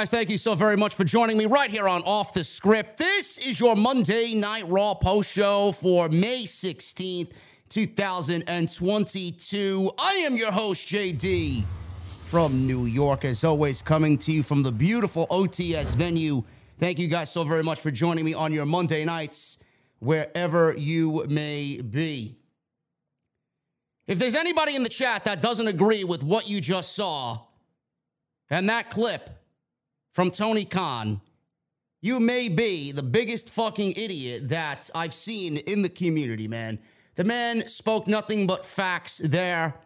guys? Thank you so very much for joining me right here on Off the Script. This is your Monday Night Raw post show for May 16th, 2022. I am your host, JD, from New York, as always, coming to you from the beautiful OTS venue. Thank you guys so very much for joining me on your Monday nights, wherever you may be. If there's anybody in the chat that doesn't agree with what you just saw, and that clip from Tony Khan, you may be the biggest fucking idiot that I've seen in the community, man. The man spoke nothing but facts there.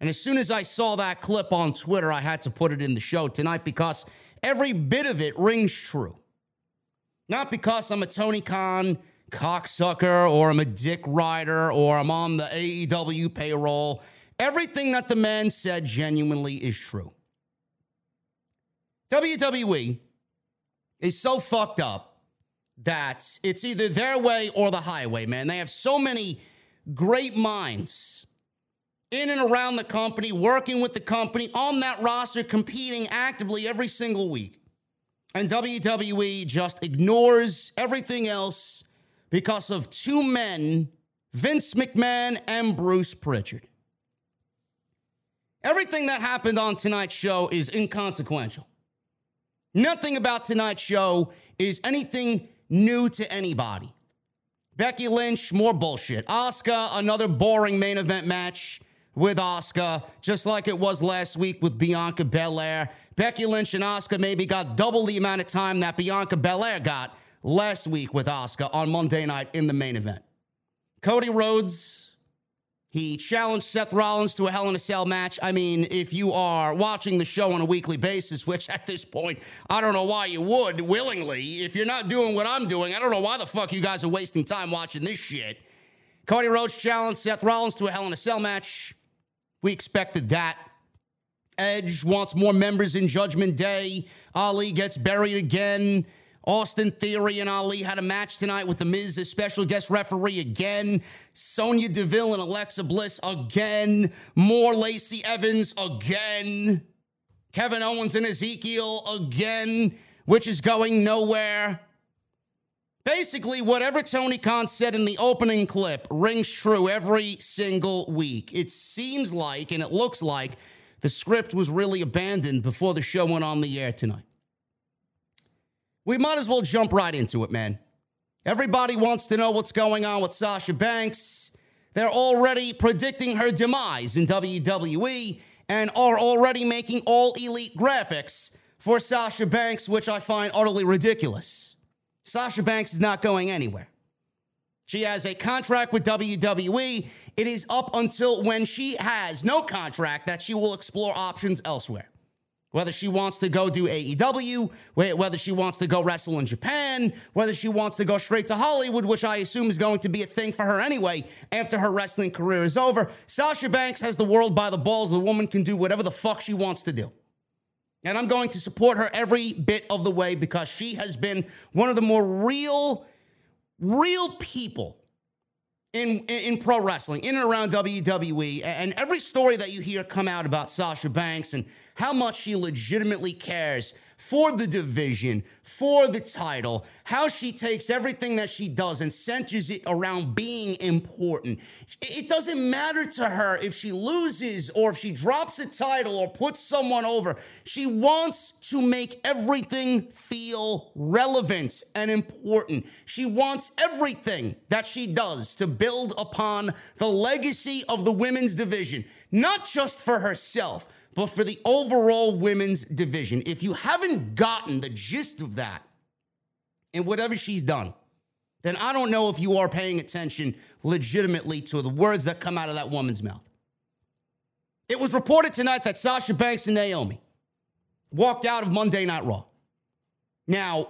And as soon as I saw that clip on Twitter, I had to put it in the show tonight because every bit of it rings true. Not because I'm a Tony Khan cocksucker or I'm a dick rider or I'm on the AEW payroll. Everything that the man said genuinely is true. WWE is so fucked up that it's either their way or the highway, man. They have so many great minds in and around the company, working with the company on that roster, competing actively every single week. And WWE just ignores everything else because of two men, Vince McMahon and Bruce Prichard. Everything that happened on tonight's show is inconsequential. Nothing about tonight's show is anything new to anybody. Becky Lynch, more bullshit. Asuka, another boring main event match with Asuka, just like it was last week with Bianca Belair. Becky Lynch and Asuka maybe got double the amount of time that Bianca Belair got last week with Asuka on Monday night in the main event. Cody Rhodes, he challenged Seth Rollins to a Hell in a Cell match. I mean, if you are watching the show on a weekly basis, which at this point, I don't know why you would willingly. If you're not doing what I'm doing, I don't know why the fuck you guys are wasting time watching this shit. Cody Rhodes challenged Seth Rollins to a Hell in a Cell match. We expected that. Edge wants more members in Judgment Day. Ali gets buried again. Austin Theory and Ali had a match tonight with The Miz as special guest referee again. Sonya Deville and Alexa Bliss again. More Lacey Evans again. Kevin Owens and Ezekiel again, which is going nowhere. Basically, whatever Tony Khan said in the opening clip rings true every single week. It seems like, and it looks like, the script was really abandoned before the show went on the air tonight. We might as well jump right into it, man. Everybody wants to know what's going on with Sasha Banks. They're already predicting her demise in WWE and are already making all elite graphics for Sasha Banks, which I find utterly ridiculous. Sasha Banks is not going anywhere. She has a contract with WWE. It is up until when she has no contract that she will explore options elsewhere whether she wants to go do AEW, whether she wants to go wrestle in Japan, whether she wants to go straight to Hollywood, which I assume is going to be a thing for her anyway after her wrestling career is over. Sasha Banks has the world by the balls. The woman can do whatever the fuck she wants to do. And I'm going to support her every bit of the way because she has been one of the more real, real people in, in, pro wrestling, in and around WWE. And every story that you hear come out about Sasha Banks and how much she legitimately cares for the division, for the title, how she takes everything that she does and centers it around being important. It doesn't matter to her if she loses or if she drops a title or puts someone over. She wants to make everything feel relevant and important. She wants everything that she does to build upon the legacy of the women's division, not just for herself but for the overall women's division. If you haven't gotten the gist of that and whatever she's done, then I don't know if you are paying attention legitimately to the words that come out of that woman's mouth. It was reported tonight that Sasha Banks and Naomi walked out of Monday Night Raw. Now,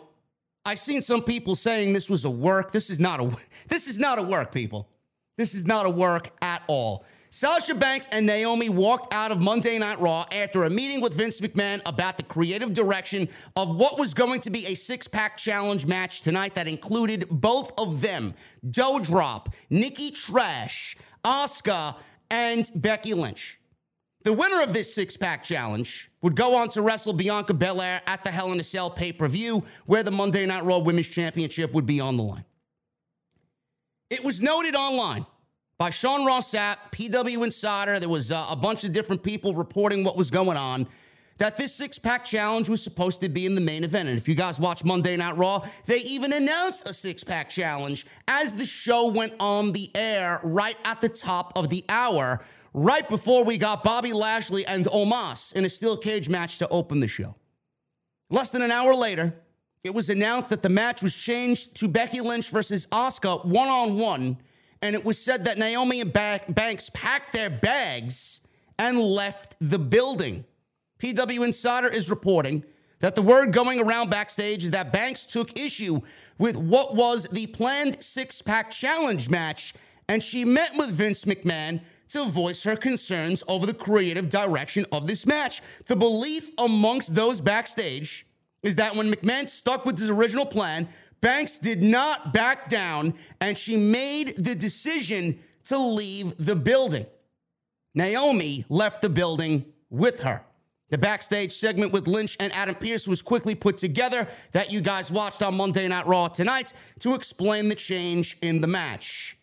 I've seen some people saying this was a work. This is not a this is not a work, people. This is not a work at all. Sasha Banks and Naomi walked out of Monday Night Raw after a meeting with Vince McMahon about the creative direction of what was going to be a six pack challenge match tonight that included both of them Doudrop, Nikki Trash, Asuka, and Becky Lynch. The winner of this six pack challenge would go on to wrestle Bianca Belair at the Hell in a Cell pay per view, where the Monday Night Raw Women's Championship would be on the line. It was noted online by Sean Ross Sapp, PW Insider. There was uh, a bunch of different people reporting what was going on. That this six pack challenge was supposed to be in the main event. And if you guys watch Monday Night Raw, they even announced a six pack challenge as the show went on the air right at the top of the hour right before we got Bobby Lashley and Omos in a steel cage match to open the show. Less than an hour later, it was announced that the match was changed to Becky Lynch versus Asuka one on one, and it was said that Naomi and Banks packed their bags and left the building. PW Insider is reporting that the word going around backstage is that Banks took issue with what was the planned six pack challenge match, and she met with Vince McMahon to voice her concerns over the creative direction of this match. The belief amongst those backstage is that when McMahon stuck with his original plan, Banks did not back down and she made the decision to leave the building. Naomi left the building with her. The backstage segment with Lynch and Adam Pearce was quickly put together that you guys watched on Monday Night Raw tonight to explain the change in the match.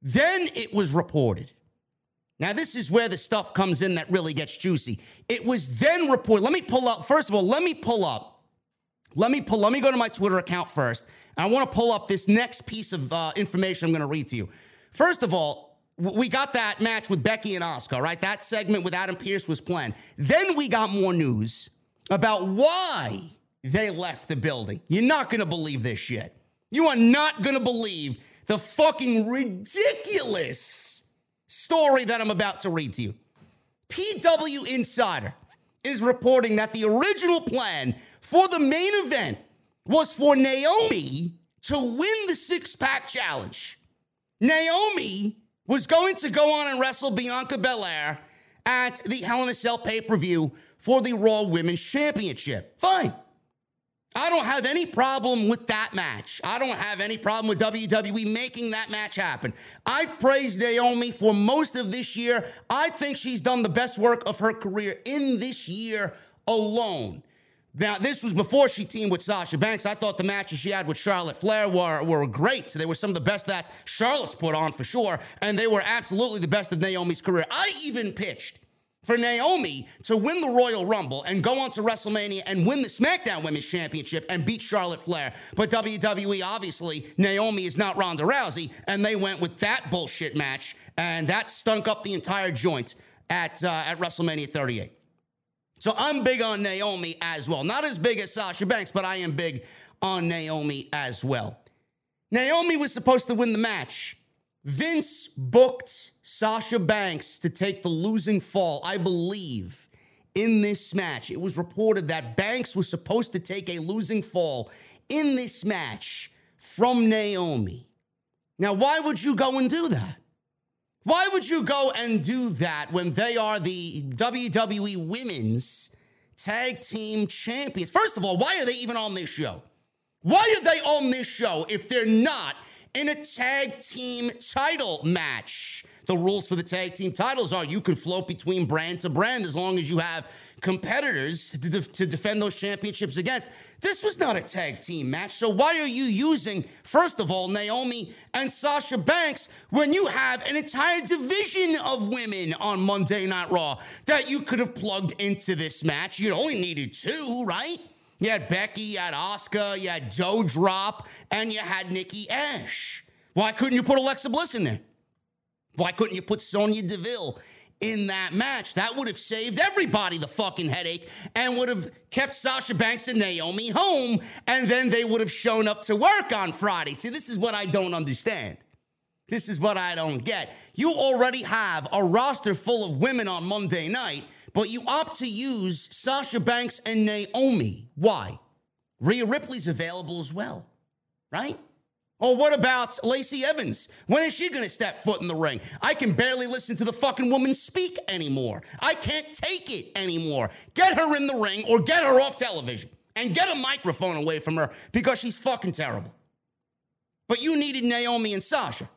Then it was reported now, this is where the stuff comes in that really gets juicy. It was then reported. Let me pull up, first of all, let me pull up. Let me pull, let me go to my Twitter account first. I want to pull up this next piece of uh, information I'm going to read to you. First of all, we got that match with Becky and Asuka, right? That segment with Adam Pearce was planned. Then we got more news about why they left the building. You're not going to believe this shit. You are not going to believe the fucking ridiculous story that I'm about to read to you. PW Insider is reporting that the original plan for the main event was for Naomi to win the six pack challenge. Naomi was going to go on and wrestle Bianca Belair at the Hell in a Cell pay per view for the Raw Women's Championship. Fine. I don't have any problem with that match. I don't have any problem with WWE making that match happen. I've praised Naomi for most of this year. I think she's done the best work of her career in this year alone. Now, this was before she teamed with Sasha Banks. I thought the matches she had with Charlotte Flair were, were great. They were some of the best that Charlotte's put on for sure, and they were absolutely the best of Naomi's career. I even pitched for Naomi to win the Royal Rumble and go on to WrestleMania and win the SmackDown Women's Championship and beat Charlotte Flair. But WWE, obviously, Naomi is not Ronda Rousey, and they went with that bullshit match, and that stunk up the entire joint at, uh, at WrestleMania 38. So I'm big on Naomi as well. Not as big as Sasha Banks, but I am big on Naomi as well. Naomi was supposed to win the match. Vince booked Sasha Banks to take the losing fall, I believe, in this match. It was reported that Banks was supposed to take a losing fall in this match from Naomi. Now, why would you go and do that? Why would you go and do that when they are the WWE Women's Tag Team Champions? First of all, why are they even on this show? Why are they on this show if they're not in a tag team title match. The rules for the tag team titles are you can float between brand to brand as long as you have competitors to, to, defend those championships against. This was not a tag team match. So why are you using, first of all, Naomi and Sasha Banks when you have an entire division of women on Monday Night Raw that you could have plugged into this match? You only needed two, right? You had Becky, you had Asuka, you had Doudrop, and you had Nikki Ash. Why couldn't you put Alexa Bliss in there? Why couldn't you put Sonya Deville in that match? That would have saved everybody the fucking headache and would have kept Sasha Banks and Naomi home, and then they would have shown up to work on Friday. See, this is what I don't understand. This is what I don't get. You already have a roster full of women on Monday night but you opt to use Sasha Banks and Naomi. Why? Rhea Ripley's available as well, right? Or what about Lacey Evans? When is she gonna step foot in the ring? I can barely listen to the fucking woman speak anymore. I can't take it anymore. Get her in the ring or get her off television and get a microphone away from her because she's fucking terrible. But you needed Naomi and Sasha.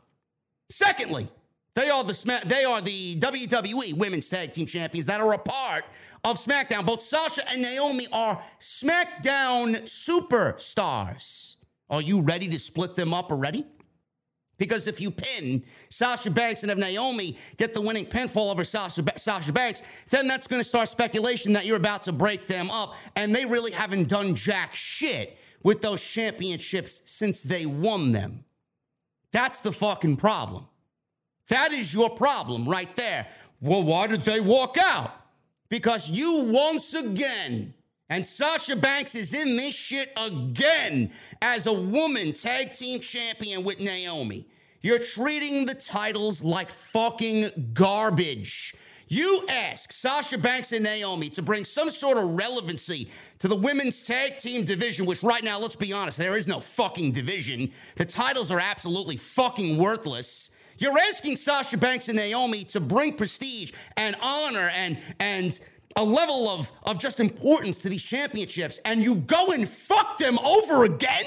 Secondly, They are the they are the WWE Women's Tag Team Champions that are a part of SmackDown. Both Sasha and Naomi are SmackDown superstars. Are you ready to split them up already? Because if you pin Sasha Banks and have Naomi get the winning pinfall over Sasha, Sasha Banks, then that's going to start speculation that you're about to break them up. And they really haven't done jack shit with those championships since they won them. That's the fucking problem. That is your problem right there. Well, why did they walk out? Because you once again, and Sasha Banks is in this shit again as a woman tag team champion with Naomi. You're treating the titles like fucking garbage. You ask Sasha Banks and Naomi to bring some sort of relevancy to the women's tag team division, which right now, let's be honest, there is no fucking division. The titles are absolutely fucking worthless. You're asking Sasha Banks and Naomi to bring prestige and honor and and a level of, of just importance to these championships, and you go and fuck them over again?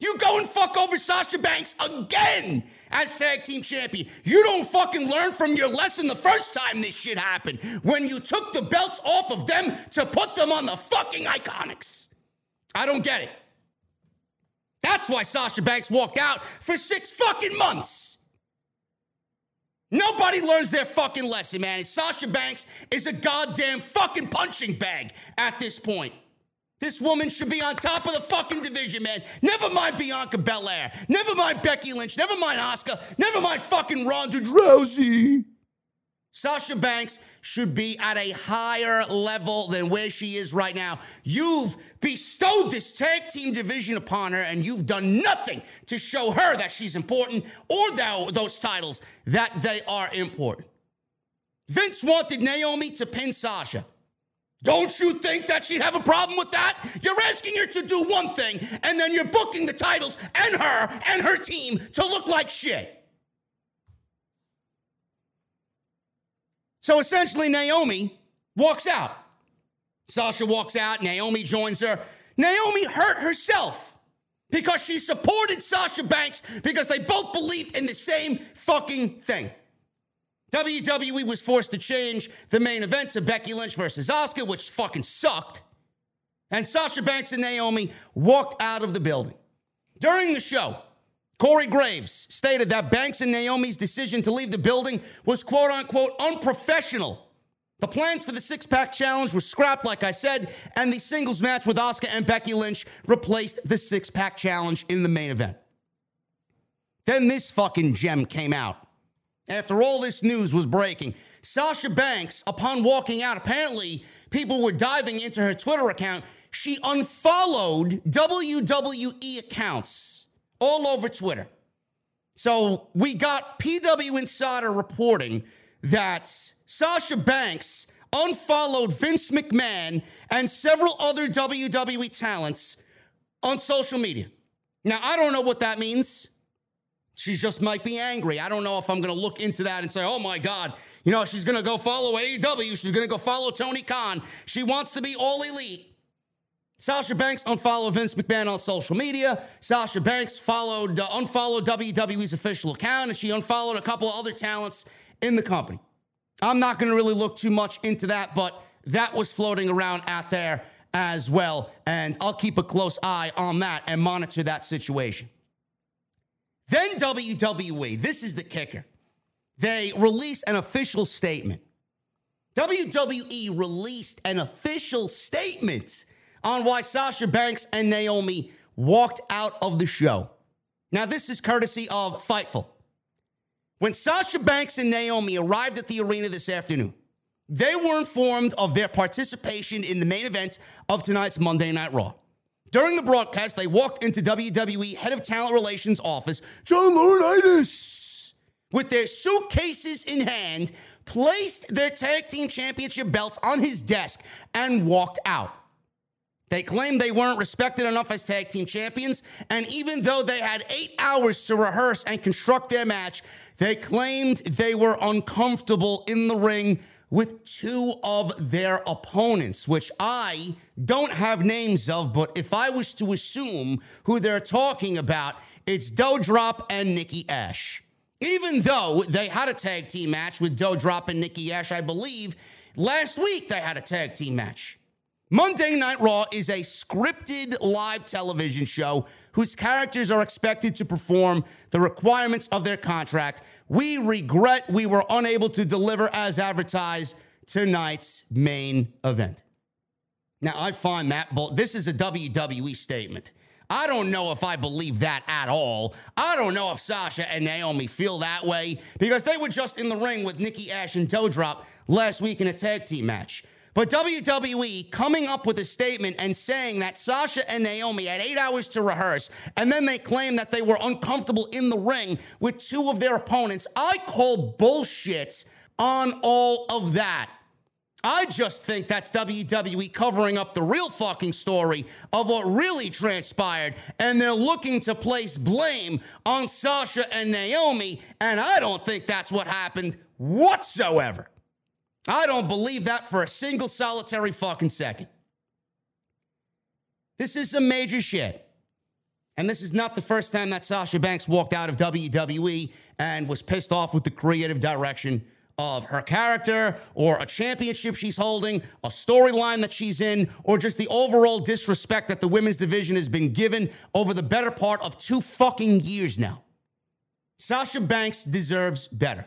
You go and fuck over Sasha Banks again as tag team champion. You don't fucking learn from your lesson the first time this shit happened when you took the belts off of them to put them on the fucking Iconics. I don't get it. That's why Sasha Banks walked out for six fucking months. Nobody learns their fucking lesson, man. And Sasha Banks is a goddamn fucking punching bag at this point. This woman should be on top of the fucking division, man. Never mind Bianca Belair. Never mind Becky Lynch. Never mind Asuka. Never mind fucking Ronda Rousey. Sasha Banks should be at a higher level than where she is right now. You've bestowed this tag team division upon her, and you've done nothing to show her that she's important or those titles that they are important. Vince wanted Naomi to pin Sasha. Don't you think that she'd have a problem with that? You're asking her to do one thing, and then you're booking the titles and her and her team to look like shit. So essentially, Naomi walks out. Sasha walks out, Naomi joins her. Naomi hurt herself because she supported Sasha Banks because they both believed in the same fucking thing. WWE was forced to change the main event to Becky Lynch versus Asuka, which fucking sucked. And Sasha Banks and Naomi walked out of the building. During the show, Corey Graves stated that Banks and Naomi's decision to leave the building was quote unquote unprofessional. The plans for the six pack challenge were scrapped, like I said, and the singles match with Asuka and Becky Lynch replaced the six pack challenge in the main event. Then this fucking gem came out. After all this news was breaking, Sasha Banks, upon walking out, apparently people were diving into her Twitter account. She unfollowed WWE accounts all over Twitter. So we got PW Insider reporting that Sasha Banks unfollowed Vince McMahon and several other WWE talents on social media. Now, I don't know what that means. She just might be angry. I don't know if I'm going to look into that and say, oh my God, you know, she's going to go follow AEW. She's going to go follow Tony Khan. She wants to be all elite. Sasha Banks unfollowed Vince McMahon on social media. Sasha Banks followed, uh, unfollowed WWE's official account, and she unfollowed a couple of other talents in the company. I'm not going to really look too much into that, but that was floating around out there as well. And I'll keep a close eye on that and monitor that situation. Then WWE, this is the kicker. They release an official statement. WWE released an official statement on why Sasha Banks and Naomi walked out of the show. Now, this is courtesy of Fightful. When Sasha Banks and Naomi arrived at the arena this afternoon, they were informed of their participation in the main event of tonight's Monday Night Raw. During the broadcast, they walked into WWE Head of Talent Relations office, John Laurinaitis, with their suitcases in hand, placed their tag team championship belts on his desk, and walked out. They claimed they weren't respected enough as tag team champions, and even though they had eight hours to rehearse and construct their match, they claimed they were uncomfortable in the ring with two of their opponents, which I don't have names of, but if I was to assume who they're talking about, it's Doudrop and Nikki Ash. Even though they had a tag team match with Doudrop and Nikki Ash, I believe last week they had a tag team match. Monday Night Raw is a scripted live television show whose characters are expected to perform the requirements of their contract. We regret we were unable to deliver as advertised tonight's main event. Now, I find that bull. This is a WWE statement. I don't know if I believe that at all. I don't know if Sasha and Naomi feel that way because they were just in the ring with Nikki Ash and Doudrop last week in a tag team match. But WWE coming up with a statement and saying that Sasha and Naomi had eight hours to rehearse, and then they claim that they were uncomfortable in the ring with two of their opponents. I call bullshit on all of that. I just think that's WWE covering up the real fucking story of what really transpired, and they're looking to place blame on Sasha and Naomi, and I don't think that's what happened whatsoever. I don't believe that for a single solitary fucking second. This is some major shit. And this is not the first time that Sasha Banks walked out of WWE and was pissed off with the creative direction of her character or a championship she's holding, a storyline that she's in, or just the overall disrespect that the women's division has been given over the better part of two fucking years now. Sasha Banks deserves better.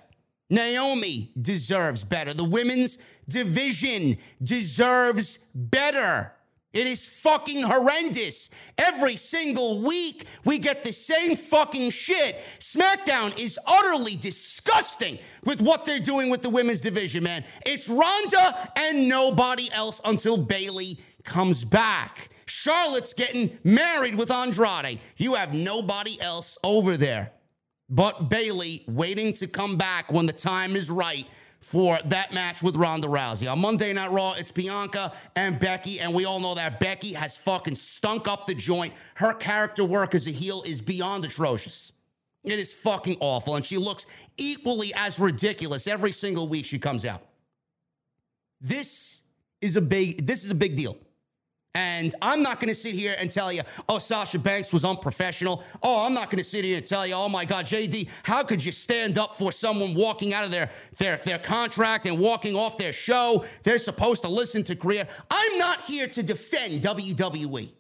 Naomi deserves better. The women's division deserves better. It is fucking horrendous. Every single week, we get the same fucking shit. SmackDown is utterly disgusting with what they're doing with the women's division, man. It's Ronda and nobody else until Bayley comes back. Charlotte's getting married with Andrade. You have nobody else over there but Bayley waiting to come back when the time is right for that match with Ronda Rousey. On Monday Night Raw, it's Bianca and Becky, and we all know that Becky has fucking stunk up the joint. Her character work as a heel is beyond atrocious. It is fucking awful, and she looks equally as ridiculous every single week she comes out. This is a big this is a big deal. And I'm not going to sit here and tell you, oh, Sasha Banks was unprofessional. Oh, I'm not going to sit here and tell you, oh my God, JD, how could you stand up for someone walking out of their, their, their contract and walking off their show? They're supposed to listen to Korea. I'm not here to defend WWE.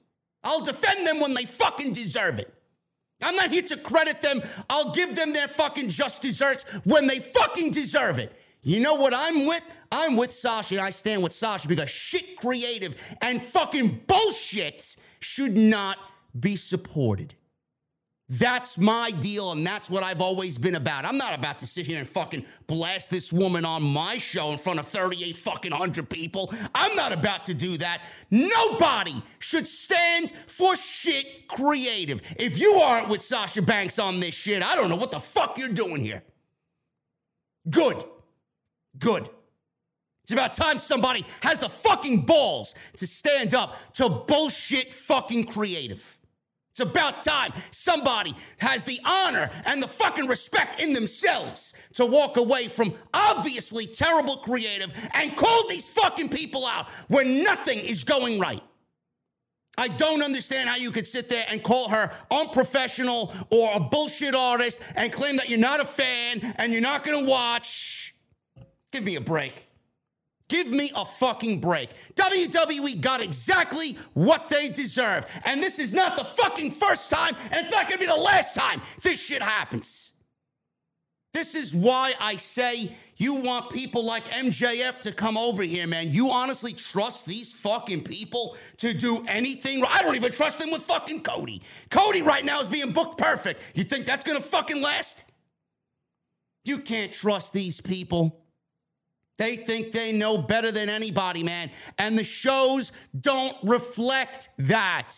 I'll defend them when they fucking deserve it. I'm not here to credit them. I'll give them their fucking just desserts when they fucking deserve it. You know what I'm with? I'm with Sasha and I stand with Sasha because shit creative and fucking bullshit should not be supported. That's my deal, and that's what I've always been about. I'm not about to sit here and fucking blast this woman on my show in front of 38 fucking hundred people. I'm not about to do that. Nobody should stand for shit creative. If you aren't with Sasha Banks on this shit, I don't know what the fuck you're doing here. Good. Good. It's about time somebody has the fucking balls to stand up to bullshit fucking creative. It's about time somebody has the honor and the fucking respect in themselves to walk away from obviously terrible creative and call these fucking people out when nothing is going right. I don't understand how you could sit there and call her unprofessional or a bullshit artist and claim that you're not a fan and you're not gonna watch. Give me a break. Give me a fucking break. WWE got exactly what they deserve. And this is not the fucking first time, and it's not gonna be the last time this shit happens. This is why I say you want people like MJF to come over here, man. You honestly trust these fucking people to do anything? I don't even trust them with fucking Cody. Cody right now is being booked perfect. You think that's gonna fucking last? You can't trust these people. They think they know better than anybody, man. And the shows don't reflect that.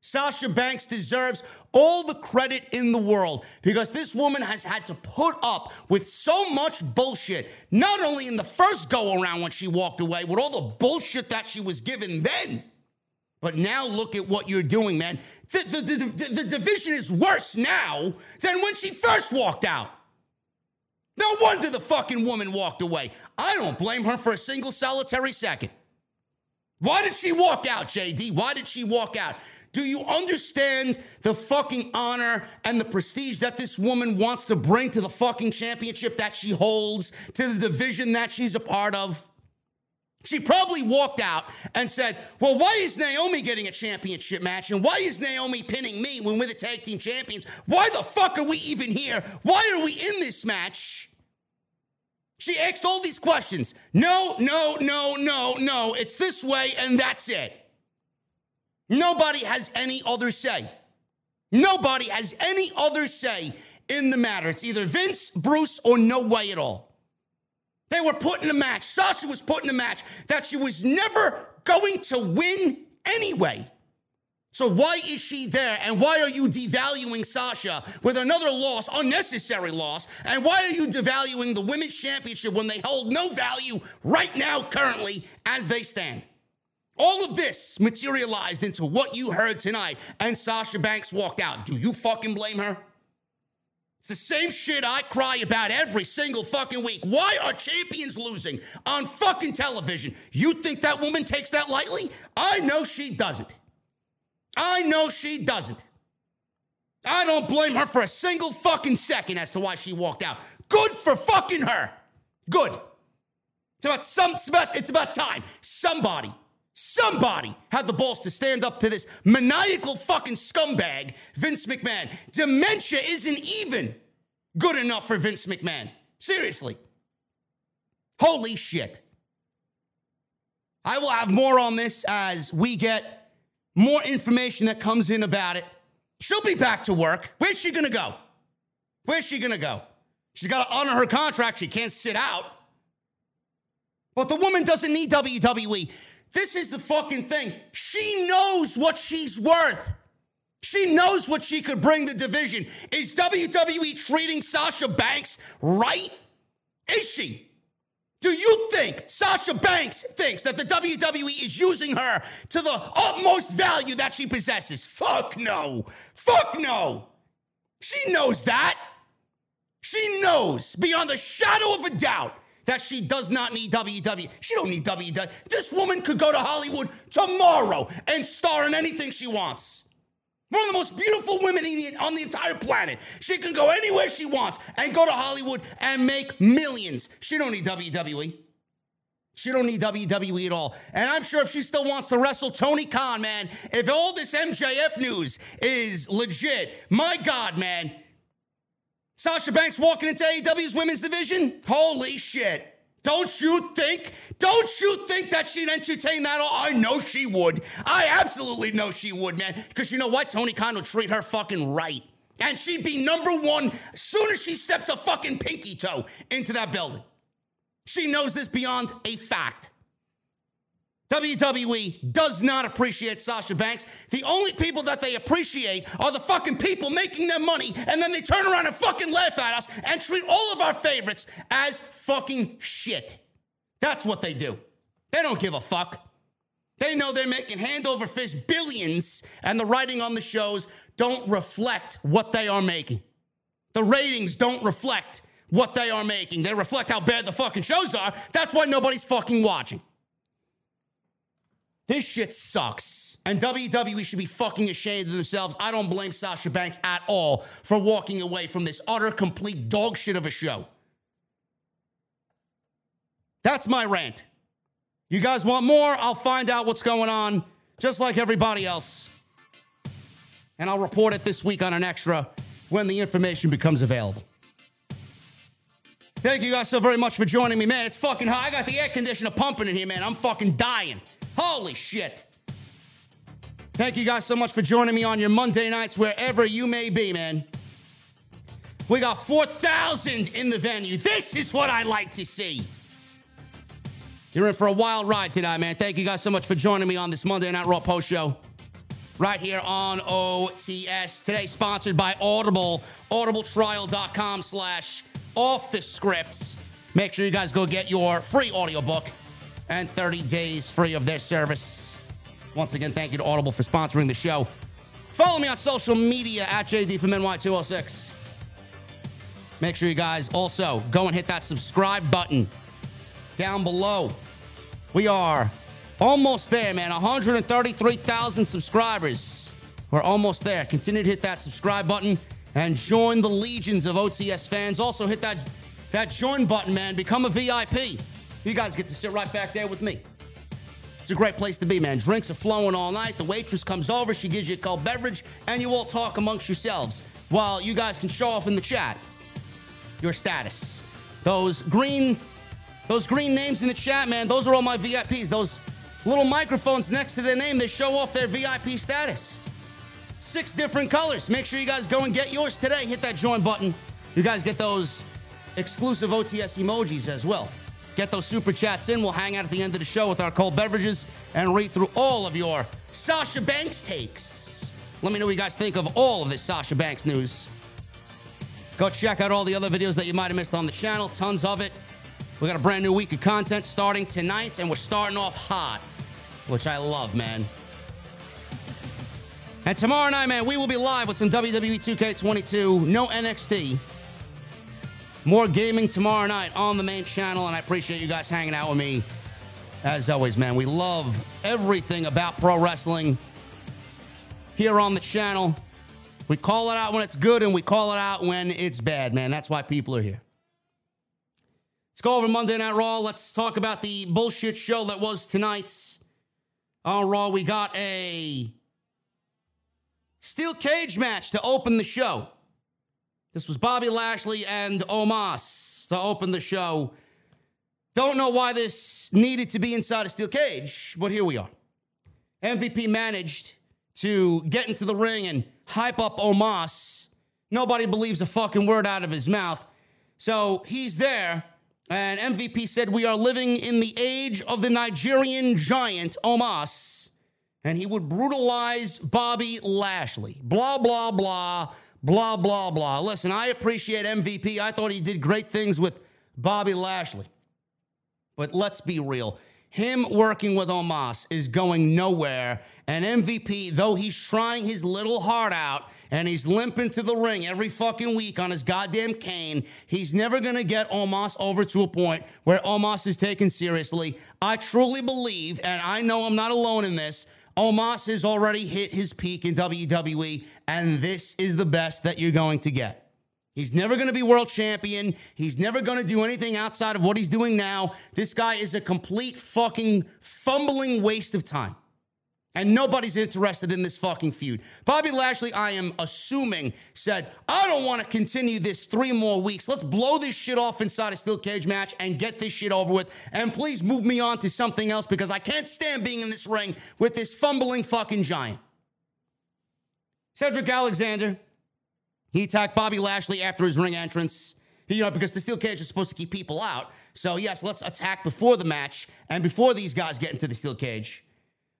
Sasha Banks deserves all the credit in the world because this woman has had to put up with so much bullshit, not only in the first go around when she walked away, with all the bullshit that she was given then, but now look at what you're doing, man. The, the, the, the division is worse now than when she first walked out. No wonder the fucking woman walked away. I don't blame her for a single solitary second. Why did she walk out, JD? Why did she walk out? Do you understand the fucking honor and the prestige that this woman wants to bring to the fucking championship that she holds, to the division that she's a part of? She probably walked out and said, Well, why is Naomi getting a championship match? And why is Naomi pinning me when we're the tag team champions? Why the fuck are we even here? Why are we in this match? She asked all these questions. No, no, no, no, no. It's this way, and that's it. Nobody has any other say. Nobody has any other say in the matter. It's either Vince, Bruce, or no way at all. They were put in a match. Sasha was put in a match that she was never going to win anyway. So why is she there? And why are you devaluing Sasha with another loss, unnecessary loss? And why are you devaluing the women's championship when they hold no value right now, currently, as they stand? All of this materialized into what you heard tonight, and Sasha Banks walked out. Do you fucking blame her? It's the same shit I cry about every single fucking week. Why are champions losing on fucking television? You think that woman takes that lightly? I know she doesn't. I know she doesn't. I don't blame her for a single fucking second as to why she walked out. Good for fucking her. Good. It's about some it's about, it's about time. Somebody Somebody had the balls to stand up to this maniacal fucking scumbag, Vince McMahon. Dementia isn't even good enough for Vince McMahon. Seriously. Holy shit. I will have more on this as we get more information that comes in about it. She'll be back to work. Where's she gonna go? Where's she gonna go? She's gotta honor her contract. She can't sit out. But the woman doesn't need WWE. This is the fucking thing. She knows what she's worth. She knows what she could bring the division. Is WWE treating Sasha Banks right? Is she? Do you think Sasha Banks thinks that the WWE is using her to the utmost value that she possesses? Fuck no. Fuck no. She knows that. She knows beyond the shadow of a doubt that she does not need WWE. She don't need WWE. This woman could go to Hollywood tomorrow and star in anything she wants. One of the most beautiful women on the entire planet. She can go anywhere she wants and go to Hollywood and make millions. She don't need WWE. She don't need WWE at all. And I'm sure if she still wants to wrestle Tony Khan, man, if all this MJF news is legit, my God, man, Sasha Banks walking into AEW's women's division? Holy shit. Don't you think? Don't you think that she'd entertain that? I know she would. I absolutely know she would, man. Because you know what? Tony Khan will treat her fucking right. And she'd be number one as soon as she steps a fucking pinky toe into that building. She knows this beyond a fact. WWE does not appreciate Sasha Banks. The only people that they appreciate are the fucking people making their money, and then they turn around and fucking laugh at us and treat all of our favorites as fucking shit. That's what they do. They don't give a fuck. They know they're making hand over fist billions, and the writing on the shows don't reflect what they are making. The ratings don't reflect what they are making. They reflect how bad the fucking shows are. That's why nobody's fucking watching. This shit sucks. And WWE should be fucking ashamed of themselves. I don't blame Sasha Banks at all for walking away from this utter, complete dog shit of a show. That's my rant. You guys want more? I'll find out what's going on, just like everybody else. And I'll report it this week on an extra when the information becomes available. Thank you guys so very much for joining me, man. It's fucking hot. I got the air conditioner pumping in here, man. I'm fucking dying. Holy shit. Thank you guys so much for joining me on your Monday nights, wherever you may be, man. We got 4,000 in the venue. This is what I like to see. You're in for a wild ride tonight, man. Thank you guys so much for joining me on this Monday Night Raw post show. Right here on OTS. Today sponsored by Audible, audibletrial.com slash off the scripts. Make sure you guys go get your free audiobook and 30 days free of their service. Once again, thank you to Audible for sponsoring the show. Follow me on social media at JD from NY206. Make sure you guys also go and hit that subscribe button down below. We are almost there, man. 133,000 subscribers. We're almost there. Continue to hit that subscribe button and join the legions of OTS fans. Also, hit that, that join button, man. Become a VIP. You guys get to sit right back there with me. It's a great place to be, man. Drinks are flowing all night. The waitress comes over, she gives you a cold beverage, and you all talk amongst yourselves while you guys can show off in the chat your status. Those green, those green names in the chat, man, those are all my VIPs. Those little microphones next to their name, they show off their VIP status. Six different colors. Make sure you guys go and get yours today. Hit that join button. You guys get those exclusive OTS emojis as well. Get those super chats in. We'll hang out at the end of the show with our cold beverages and read through all of your Sasha Banks takes. Let me know what you guys think of all of this Sasha Banks news. Go check out all the other videos that you might have missed on the channel. Tons of it. We got a brand new week of content starting tonight, and we're starting off hot, which I love, man. And tomorrow night, man, we will be live with some WWE 2K22, no NXT. More gaming tomorrow night on the main channel, and I appreciate you guys hanging out with me. As always, man, we love everything about pro wrestling here on the channel. We call it out when it's good, and we call it out when it's bad, man. That's why people are here. Let's go over Monday Night Raw. Let's talk about the bullshit show that was tonight's on Raw. We got a steel cage match to open the show. This was Bobby Lashley and Omos to open the show. Don't know why this needed to be inside a steel cage, but here we are. MVP managed to get into the ring and hype up Omos. Nobody believes a fucking word out of his mouth. So he's there, and MVP said, We are living in the age of the Nigerian giant Omos, and he would brutalize Bobby Lashley. Blah, blah, blah blah, blah, blah. Listen, I appreciate MVP. I thought he did great things with Bobby Lashley. But let's be real. Him working with Omos is going nowhere. And MVP, though he's trying his little heart out and he's limping to the ring every fucking week on his goddamn cane, he's never going to get Omos over to a point where Omos is taken seriously. I truly believe, and I know I'm not alone in this, Omos has already hit his peak in WWE, and this is the best that you're going to get. He's never going to be world champion. He's never going to do anything outside of what he's doing now. This guy is a complete fucking fumbling waste of time. And nobody's interested in this fucking feud. Bobby Lashley, I am assuming, said, I don't want to continue this three more weeks. Let's blow this shit off inside a steel cage match and get this shit over with. And please move me on to something else because I can't stand being in this ring with this fumbling fucking giant. Cedric Alexander, he attacked Bobby Lashley after his ring entrance. You know, because the steel cage is supposed to keep people out. So, yes, let's attack before the match and before these guys get into the steel cage.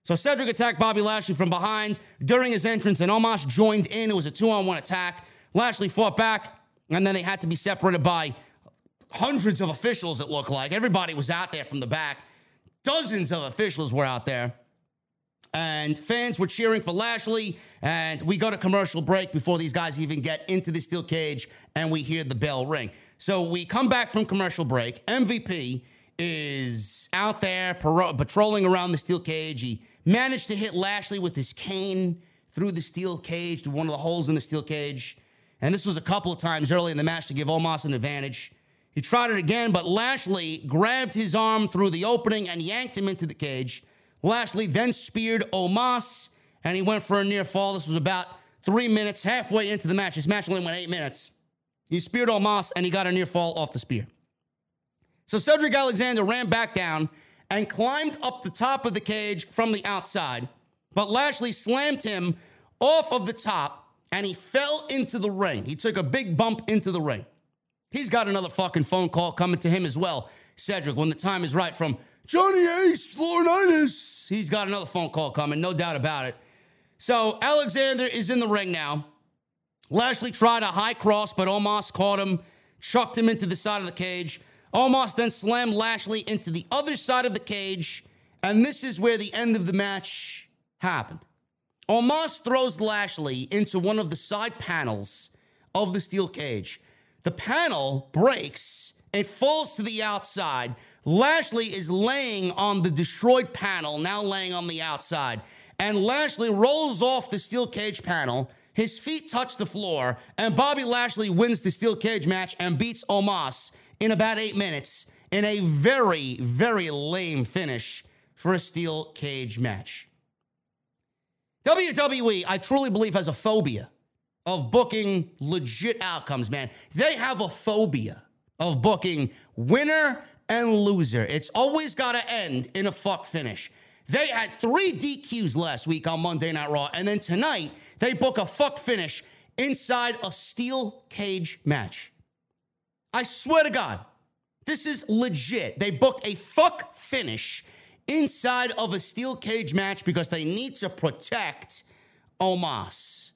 So Cedric attacked Bobby Lashley from behind during his entrance, and Omos joined in. It was a two on one attack. Lashley fought back, and then they had to be separated by hundreds of officials, it looked like. Everybody was out there from the back. Dozens of officials were out there. And fans were cheering for Lashley. And we go to commercial break before these guys even get into the steel cage, and we hear the bell ring. So we come back from commercial break. MVP is out there patrolling around the steel cage. He managed to hit Lashley with his cane through the steel cage, through one of the holes in the steel cage. And this was a couple of times early in the match to give Omos an advantage. He tried it again, but Lashley grabbed his arm through the opening and yanked him into the cage. Lashley then speared Omos, and he went for a near fall. This was about three minutes, halfway into the match. This match only went eight minutes. He speared Omos, and he got a near fall off the spear. So Cedric Alexander ran back down and climbed up the top of the cage from the outside. But Lashley slammed him off of the top and he fell into the ring. He took a big bump into the ring. He's got another fucking phone call coming to him as well, Cedric, when the time is right from Johnny Ace, Laurinaitis. He's got another phone call coming, no doubt about it. So Alexander is in the ring now. Lashley tried a high cross, but Omos caught him, chucked him into the side of the cage. Omos then slammed Lashley into the other side of the cage, and this is where the end of the match happened. Omos throws Lashley into one of the side panels of the steel cage. The panel breaks, it falls to the outside. Lashley is laying on the destroyed panel, now laying on the outside. and Lashley rolls off the steel cage panel. His feet touch the floor, and Bobby Lashley wins the steel cage match and beats Omos in about eight minutes in a very, very lame finish for a steel cage match. WWE, I truly believe, has a phobia of booking legit outcomes, man. They have a phobia of booking winner and loser. It's always got to end in a fuck finish. They had three DQs last week on Monday Night Raw, and then tonight they book a fuck finish inside a steel cage match. I swear to God, this is legit. They booked a fuck finish inside of a steel cage match because they need to protect Omos.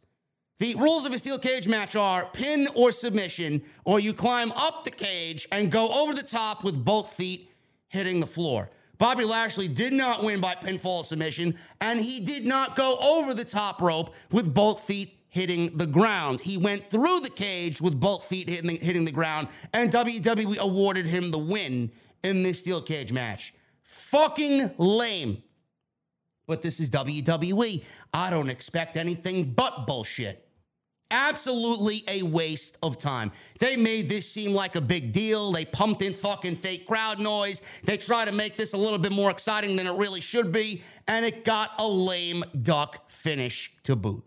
The rules of a steel cage match are pin or submission, or you climb up the cage and go over the top with both feet hitting the floor. Bobby Lashley did not win by pinfall submission, and he did not go over the top rope with both feet hitting the ground. He went through the cage with both feet hitting the, hitting the ground, and WWE awarded him the win in this steel cage match. Fucking lame. But this is WWE. I don't expect anything but bullshit. Absolutely a waste of time. They made this seem like a big deal. They pumped in fucking fake crowd noise. They tried to make this a little bit more exciting than it really should be, and it got a lame duck finish to boot.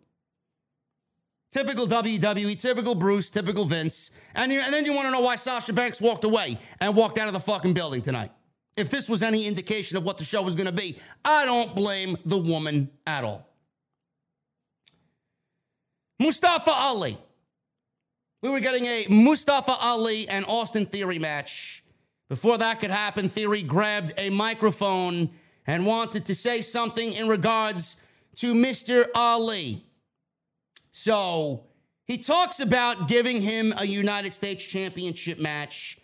Typical WWE, typical Bruce, typical Vince. And, you, and then you want to know why Sasha Banks walked away and walked out of the fucking building tonight. If this was any indication of what the show was going to be, I don't blame the woman at all. Mustafa Ali. We were getting a Mustafa Ali and Austin Theory match. Before that could happen, Theory grabbed a microphone and wanted to say something in regards to Mr. Ali. So he talks about giving him a United States Championship match,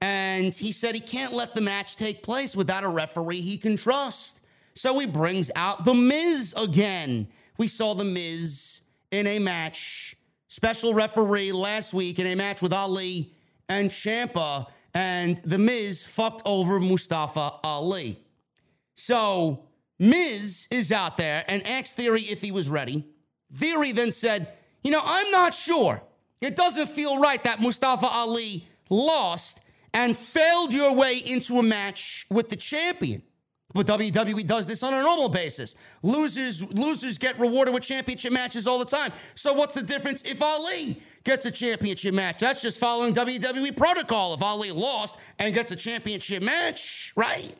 and he said he can't let the match take place without a referee he can trust. So he brings out The Miz again. We saw The Miz in a match, special referee last week in a match with Ali and Ciampa, and The Miz fucked over Mustafa Ali. So Miz is out there and asks Theory if he was ready. Theory then said, You know, I'm not sure. It doesn't feel right that Mustafa Ali lost and failed your way into a match with the champion. But WWE does this on a normal basis. Losers losers get rewarded with championship matches all the time. So what's the difference if Ali gets a championship match? That's just following WWE protocol. If Ali lost and gets a championship match, right?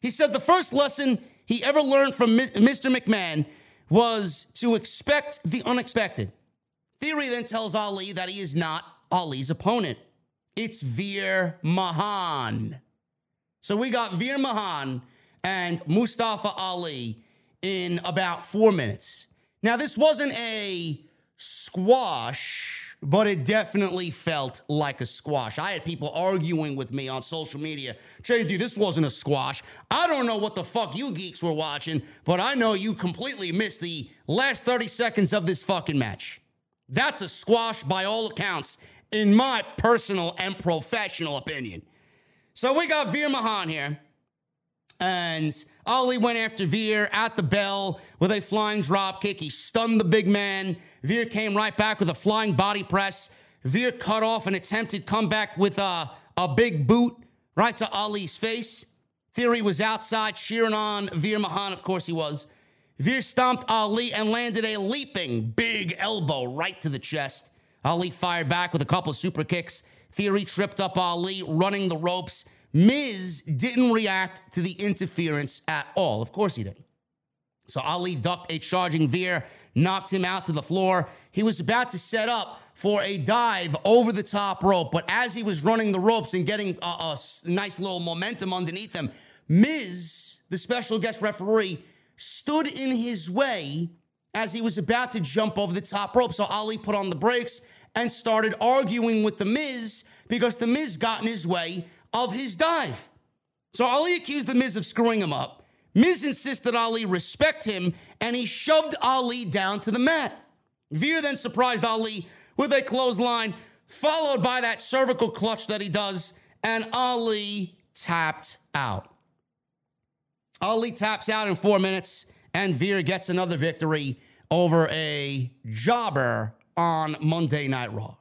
He said the first lesson he ever learned from Mr. McMahon was to expect the unexpected. Theory then tells Ali that he is not Ali's opponent. It's Veer Mahaan. So we got Veer Mahaan and Mustafa Ali in about four minutes. Now, this wasn't a squash, but it definitely felt like a squash. I had people arguing with me on social media. JD, this wasn't a squash. I don't know what the fuck you geeks were watching, but I know you completely missed the last 30 seconds of this fucking match. That's a squash by all accounts, in my personal and professional opinion. So we got Veer Mahaan here. And Ali went after Veer at the bell with a flying drop kick. He stunned the big man. Veer came right back with a flying body press. Veer cut off an attempted comeback with a, a big boot right to Ali's face. Theory was outside cheering on Veer Mahaan. Of course he was. Veer stomped Ali and landed a leaping big elbow right to the chest. Ali fired back with a couple of super kicks. Theory tripped up Ali, running the ropes. Miz didn't react to the interference at all. Of course he didn't. So Ali ducked a charging Veer, knocked him out to the floor. He was about to set up for a dive over the top rope, but as he was running the ropes and getting a, a nice little momentum underneath him, Miz, the special guest referee, stood in his way as he was about to jump over the top rope. So Ali put on the brakes and started arguing with The Miz because The Miz got in his way of his dive. So Ali accused The Miz of screwing him up. Miz insisted Ali respect him and he shoved Ali down to the mat. Veer then surprised Ali with a clothesline, followed by that cervical clutch that he does, and Ali tapped out. Ali taps out in four minutes. and Veer gets another victory over a jobber on Monday Night Raw.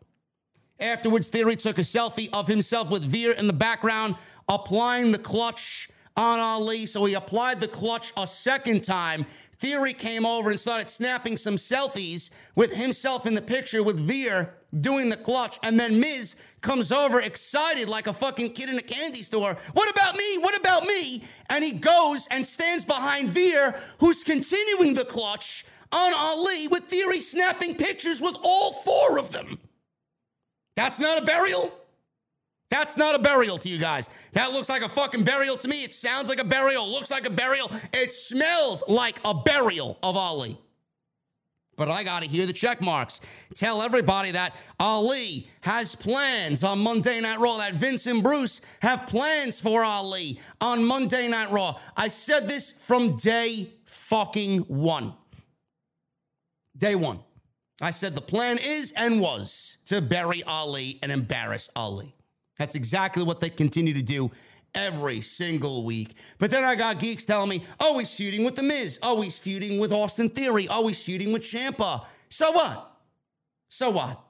Afterwards, Theory took a selfie of himself with Veer in the background, applying the clutch on Ali. So he applied the clutch a second time. Theory came over and started snapping some selfies with himself in the picture with Veer doing the clutch. And then Miz comes over excited like a fucking kid in a candy store. What about me? What about me? And he goes and stands behind Veer, who's continuing the clutch on Ali with Theory snapping pictures with all four of them. That's not a burial? That's not a burial to you guys. That looks like a fucking burial to me. It sounds like a burial, looks like a burial. It smells like a burial of Ali. But I got to hear the check marks. Tell everybody that Ali has plans on Monday Night Raw, that Vince and Bruce have plans for Ali on Monday Night Raw. I said this from day fucking one. Day one. I said the plan is and was to bury Ali and embarrass Ali. That's exactly what they continue to do every single week. But then I got geeks telling me, oh, he's feuding with The Miz. Oh, he's feuding with Austin Theory. Oh, he's feuding with Ciampa. So what? So what?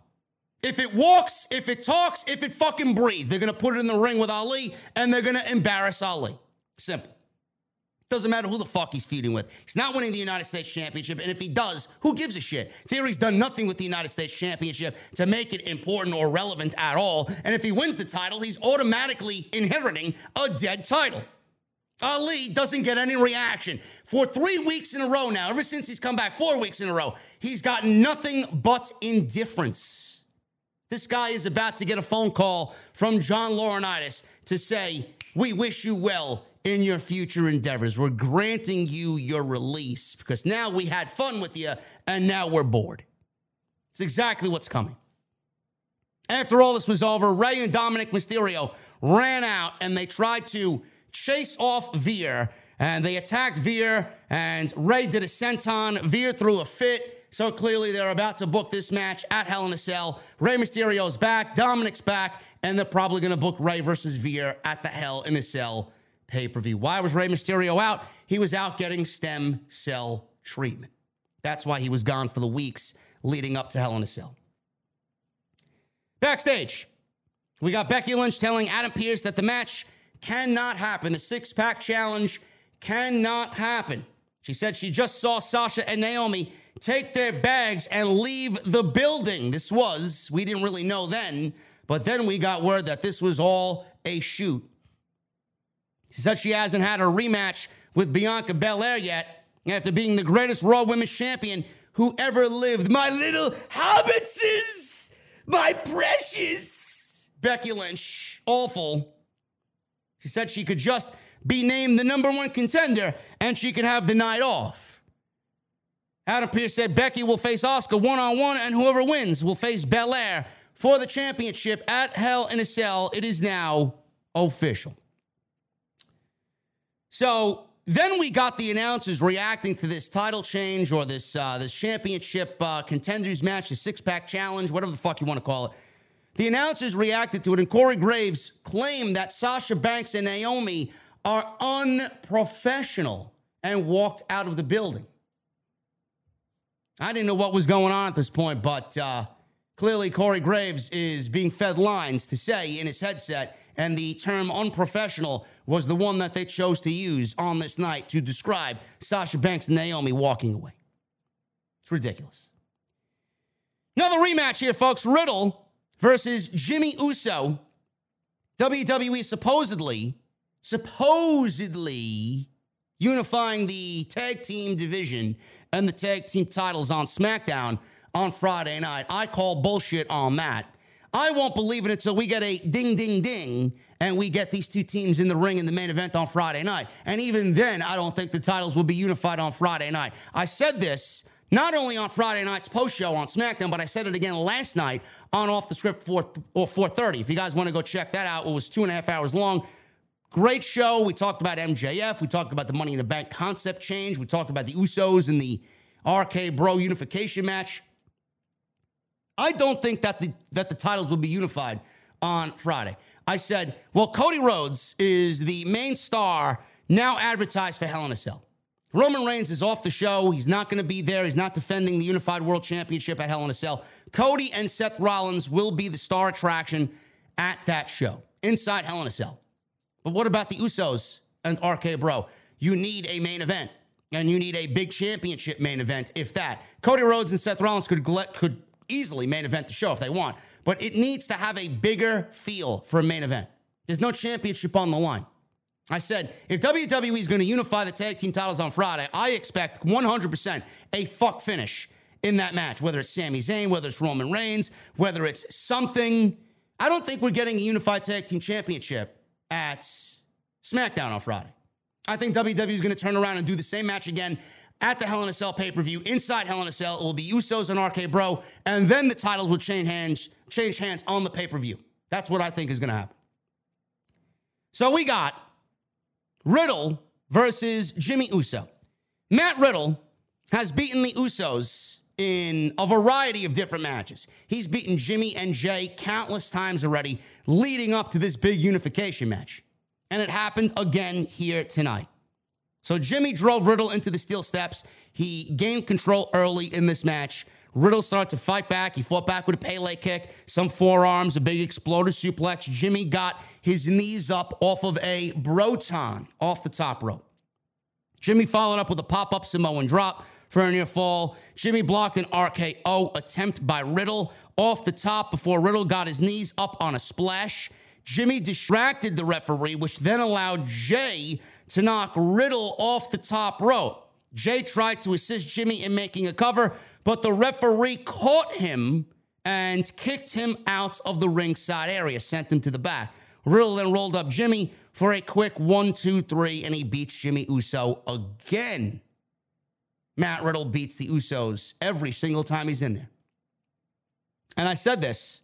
If it walks, if it talks, if it fucking breathes, they're going to put it in the ring with Ali and they're going to embarrass Ali. Simple. Doesn't matter who the fuck he's feuding with. He's not winning the United States Championship. And if he does, who gives a shit? Theory's done nothing with the United States Championship to make it important or relevant at all. And if he wins the title, he's automatically inheriting a dead title. Ali doesn't get any reaction. For three weeks in a row now, ever since he's come back, four weeks in a row, he's gotten nothing but indifference. This guy is about to get a phone call from John Laurinaitis to say, We wish you well in your future endeavors. We're granting you your release because now we had fun with you and now we're bored. It's exactly what's coming. After all this was over, Rey and Dominic Mysterio ran out and they tried to chase off Veer and they attacked Veer and Rey did a senton. Veer threw a fit. So clearly they're about to book this match at Hell in a Cell. Rey Mysterio's back, Dominic's back, and they're probably going to book Rey versus Veer at the Hell in a Cell pay per view. Why was Rey Mysterio out? He was out getting stem cell treatment. That's why he was gone for the weeks leading up to Hell in a Cell. Backstage, we got Becky Lynch telling Adam Pearce that the match cannot happen. The six pack challenge cannot happen. She said she just saw Sasha and Naomi take their bags and leave the building. This was, we didn't really know then, but then we got word that this was all a shoot. She said she hasn't had a rematch with Bianca Belair yet after being the greatest Raw Women's Champion who ever lived. My little hobbitses, my precious. Becky Lynch, awful. She said she could just be named the number one contender and she could have the night off. Adam Pearce said Becky will face Asuka one on one, and whoever wins will face Belair for the championship at Hell in a Cell. It is now official. So then we got the announcers reacting to this title change or this uh, this championship uh, contenders match, the six pack challenge, whatever the fuck you want to call it. The announcers reacted to it, and Corey Graves claimed that Sasha Banks and Naomi are unprofessional and walked out of the building. I didn't know what was going on at this point, but uh, clearly Corey Graves is being fed lines to say in his headset and the term unprofessional was the one that they chose to use on this night to describe Sasha Banks and Naomi walking away. It's ridiculous. Another rematch here, folks. Riddle versus Jimmy Uso. WWE supposedly, supposedly unifying the tag team division and the tag team titles on SmackDown on Friday night. I call bullshit on that. I won't believe it until we get a ding, ding, ding, and we get these two teams in the ring in the main event on Friday night. And even then, I don't think the titles will be unified on Friday night. I said this not only on Friday night's post show on SmackDown, but I said it again last night on Off the Script 4 or 4:30. If you guys want to go check that out, it was two and a half hours long. Great show. We talked about MJF. We talked about the Money in the Bank concept change. We talked about the Usos and the RK Bro unification match. I don't think that the that the titles will be unified on Friday. I said, well, Cody Rhodes is the main star now advertised for Hell in a Cell. Roman Reigns is off the show. He's not going to be there. He's not defending the Unified World Championship at Hell in a Cell. Cody and Seth Rollins will be the star attraction at that show inside Hell in a Cell. But what about the Usos and RK Bro? You need a main event, and you need a big championship main event, if that. Cody Rhodes and Seth Rollins could could easily main event the show if they want, but it needs to have a bigger feel for a main event. There's no championship on the line. I said, if WWE is going to unify the tag team titles on Friday, I expect 100% a fuck finish in that match, whether it's Sami Zayn, whether it's Roman Reigns, whether it's something. I don't think we're getting a unified tag team championship at SmackDown on Friday. I think WWE is going to turn around and do the same match again at the Hell in a Cell pay per view. Inside Hell in a Cell, it will be Usos and RK Bro, and then the titles will change hands, change hands on the pay per view. That's what I think is going to happen. So we got Riddle versus Jimmy Uso. Matt Riddle has beaten the Usos in a variety of different matches. He's beaten Jimmy and Jay countless times already leading up to this big unification match. And it happened again here tonight. So Jimmy drove Riddle into the steel steps. He gained control early in this match. Riddle started to fight back. He fought back with a Pele kick, some forearms, a big exploder suplex. Jimmy got his knees up off of a Broton off the top rope. Jimmy followed up with a pop up Samoan drop for a near fall. Jimmy blocked an RKO attempt by Riddle off the top before Riddle got his knees up on a splash. Jimmy distracted the referee, which then allowed Jay to knock Riddle off the top rope. Jay tried to assist Jimmy in making a cover, but the referee caught him and kicked him out of the ringside area, sent him to the back. Riddle then rolled up Jimmy for a quick one, two, three, and he beats Jimmy Uso again. Matt Riddle beats the Usos every single time he's in there. And I said this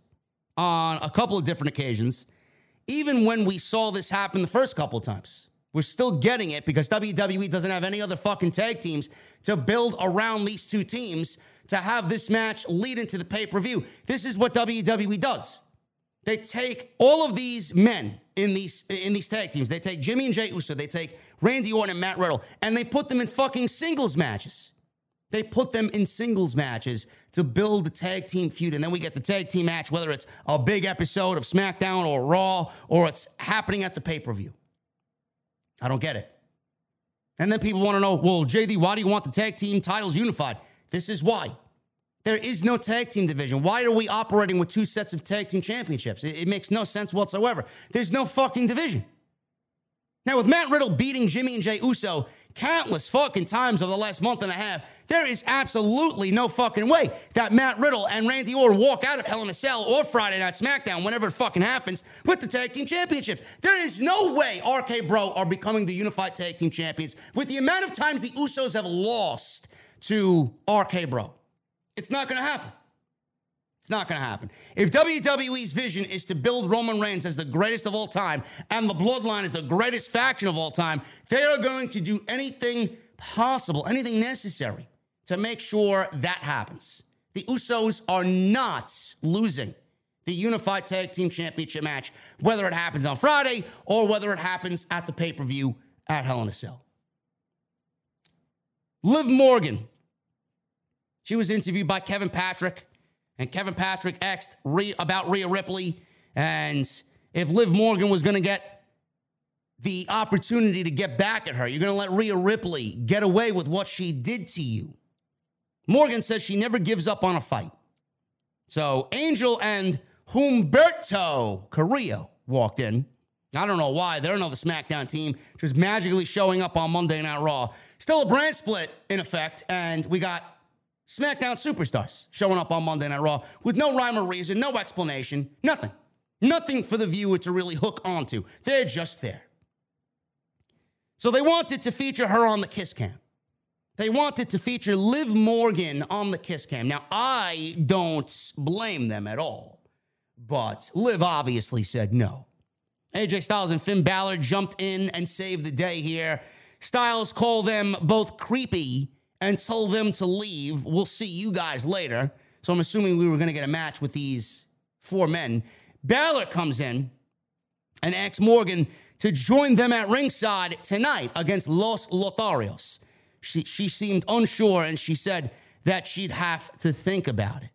on a couple of different occasions, even when we saw this happen the first couple of times. We're still getting it because WWE doesn't have any other fucking tag teams to build around these two teams to have this match lead into the pay per view. This is what WWE does. They take all of these men in these in these tag teams. They take Jimmy and Jay Uso. They take Randy Orton and Matt Riddle, and they put them in fucking singles matches. They put them in singles matches to build the tag team feud. And then we get the tag team match, whether it's a big episode of SmackDown or Raw or it's happening at the pay per view. I don't get it. And then people want to know, well, JD, why do you want the tag team titles unified? This is why. There is no tag team division. Why are we operating with two sets of tag team championships? It, it makes no sense whatsoever. There's no fucking division. Now, with Matt Riddle beating Jimmy and Jay Uso countless fucking times over the last month and a half, there is absolutely no fucking way that Matt Riddle and Randy Orton walk out of Hell in a Cell or Friday Night SmackDown, whenever it fucking happens, with the tag team championships. There is no way RK Bro are becoming the unified tag team champions with the amount of times the Usos have lost to RK Bro. It's not going to happen. It's not going to happen. If WWE's vision is to build Roman Reigns as the greatest of all time and the Bloodline is the greatest faction of all time, they are going to do anything possible, anything necessary to make sure that happens. The Usos are not losing the Unified Tag Team Championship match, whether it happens on Friday or whether it happens at the pay per view at Hell in a Cell. Liv Morgan. She was interviewed by Kevin Patrick, and Kevin Patrick asked about Rhea Ripley and if Liv Morgan was going to get the opportunity to get back at her. You're going to let Rhea Ripley get away with what she did to you. Morgan says she never gives up on a fight. So Angel and Humberto Carrillo walked in. I don't know why. They're another SmackDown team, just magically showing up on Monday Night Raw. Still a brand split in effect, and we got SmackDown superstars showing up on Monday Night Raw with no rhyme or reason, no explanation, nothing. Nothing for the viewer to really hook onto. They're just there. So they wanted to feature her on the Kiss Cam. They wanted to feature Liv Morgan on the Kiss Cam. Now, I don't blame them at all, but Liv obviously said no. AJ Styles and Finn Balor jumped in and saved the day here. Styles called them both creepy and told them to leave. We'll see you guys later. So I'm assuming we were going to get a match with these four men. Balor comes in and asks Morgan to join them at ringside tonight against Los Lotharios. She, she seemed unsure and she said that she'd have to think about it.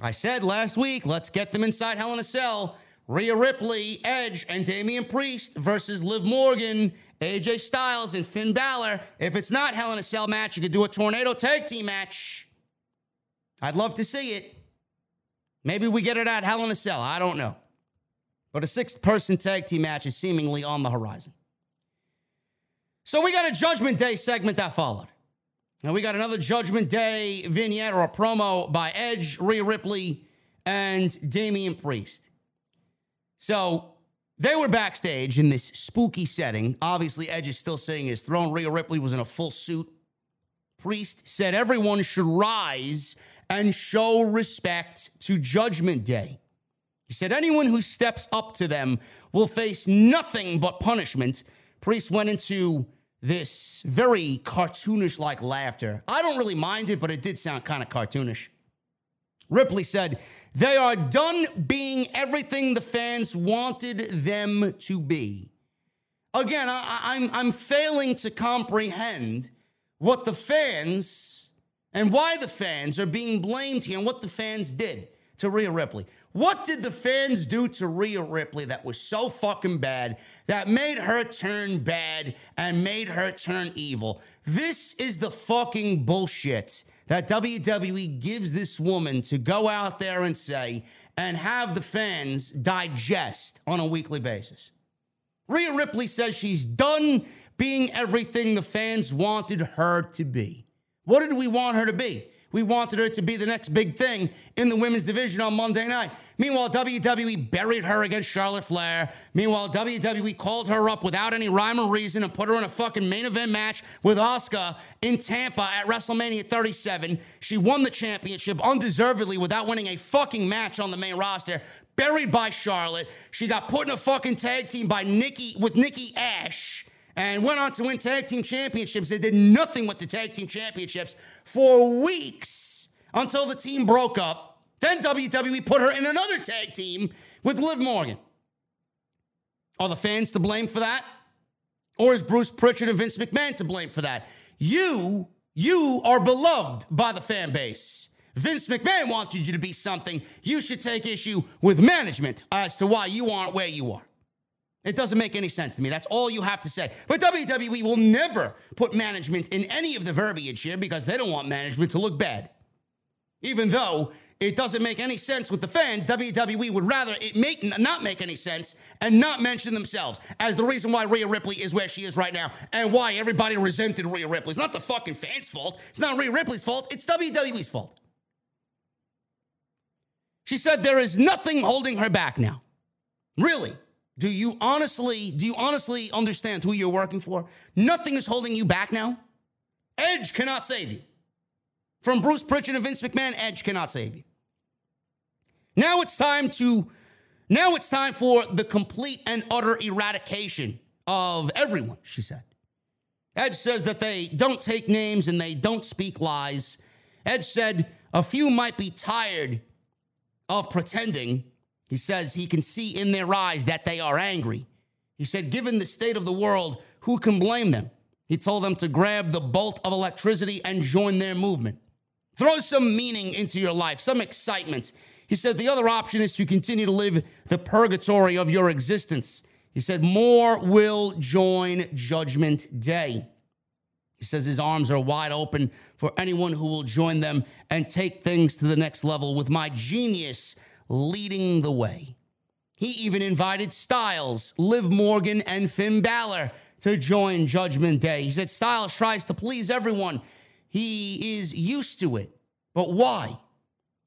I said last week, let's get them inside Hell in a Cell. Rhea Ripley, Edge, and Damian Priest versus Liv Morgan, AJ Styles, and Finn Balor. If it's not Hell in a Cell match, you could do a tornado tag team match. I'd love to see it. Maybe we get it at Hell in a Cell. I don't know. But a six person tag team match is seemingly on the horizon. So we got a Judgment Day segment that followed. And we got another Judgment Day vignette or a promo by Edge, Rhea Ripley, and Damian Priest. So they were backstage in this spooky setting. Obviously, Edge is still sitting in his throne. Rhea Ripley was in a full suit. Priest said everyone should rise and show respect to Judgment Day. He said anyone who steps up to them will face nothing but punishment. Priest went into this very cartoonish like laughter. I don't really mind it, but it did sound kind of cartoonish. Ripley said, They are done being everything the fans wanted them to be. Again, I, am I'm, I'm failing to comprehend what the fans and why the fans are being blamed here and what the fans did to Rhea Ripley. What did the fans do to Rhea Ripley that was so fucking bad that made her turn bad and made her turn evil? This is the fucking bullshit that WWE gives this woman to go out there and say and have the fans digest on a weekly basis. Rhea Ripley says she's done being everything the fans wanted her to be. What did we want her to be? We wanted her to be the next big thing in the women's division on Monday night. Meanwhile, WWE buried her against Charlotte Flair. Meanwhile, WWE called her up without any rhyme or reason and put her in a fucking main event match with Asuka in Tampa at WrestleMania 37. She won the championship undeservedly without winning a fucking match on the main roster. Buried by Charlotte. She got put in a fucking tag team by Nikki with Nikki Ash and went on to win tag team championships. They did nothing with the tag team championships for weeks until the team broke up. Then WWE put her in another tag team with Liv Morgan. Are the fans to blame for that? Or is Bruce Prichard and Vince McMahon to blame for that? You, you are beloved by the fan base. Vince McMahon wanted you to be something. You should take issue with management as to why you aren't where you are. It doesn't make any sense to me. That's all you have to say. But WWE will never put management in any of the verbiage here because they don't want management to look bad. Even though it doesn't make any sense with the fans, WWE would rather it make not make any sense and not mention themselves as the reason why Rhea Ripley is where she is right now and why everybody resented Rhea Ripley. It's not the fucking fans' fault. It's not Rhea Ripley's fault. It's WWE's fault. She said there is nothing holding her back now. Really? Do you honestly, do you honestly understand who you're working for? Nothing is holding you back now. Edge cannot save you. From Bruce Prichard and Vince McMahon, Edge cannot save you. Now it's time to now it's time for the complete and utter eradication of everyone, she said. Edge says that they don't take names and they don't speak lies. Edge said a few might be tired of pretending, he says he can see in their eyes that they are angry. He said, given the state of the world, who can blame them? He told them to grab the bolt of electricity and join their movement. Throw some meaning into your life, some excitement. He said the other option is to continue to live the purgatory of your existence. He said more will join Judgment Day. He says his arms are wide open for anyone who will join them and take things to the next level with my genius leading the way. He even invited Styles, Liv Morgan, and Finn Balor to join Judgment Day. He said Styles tries to please everyone. He is used to it. But why?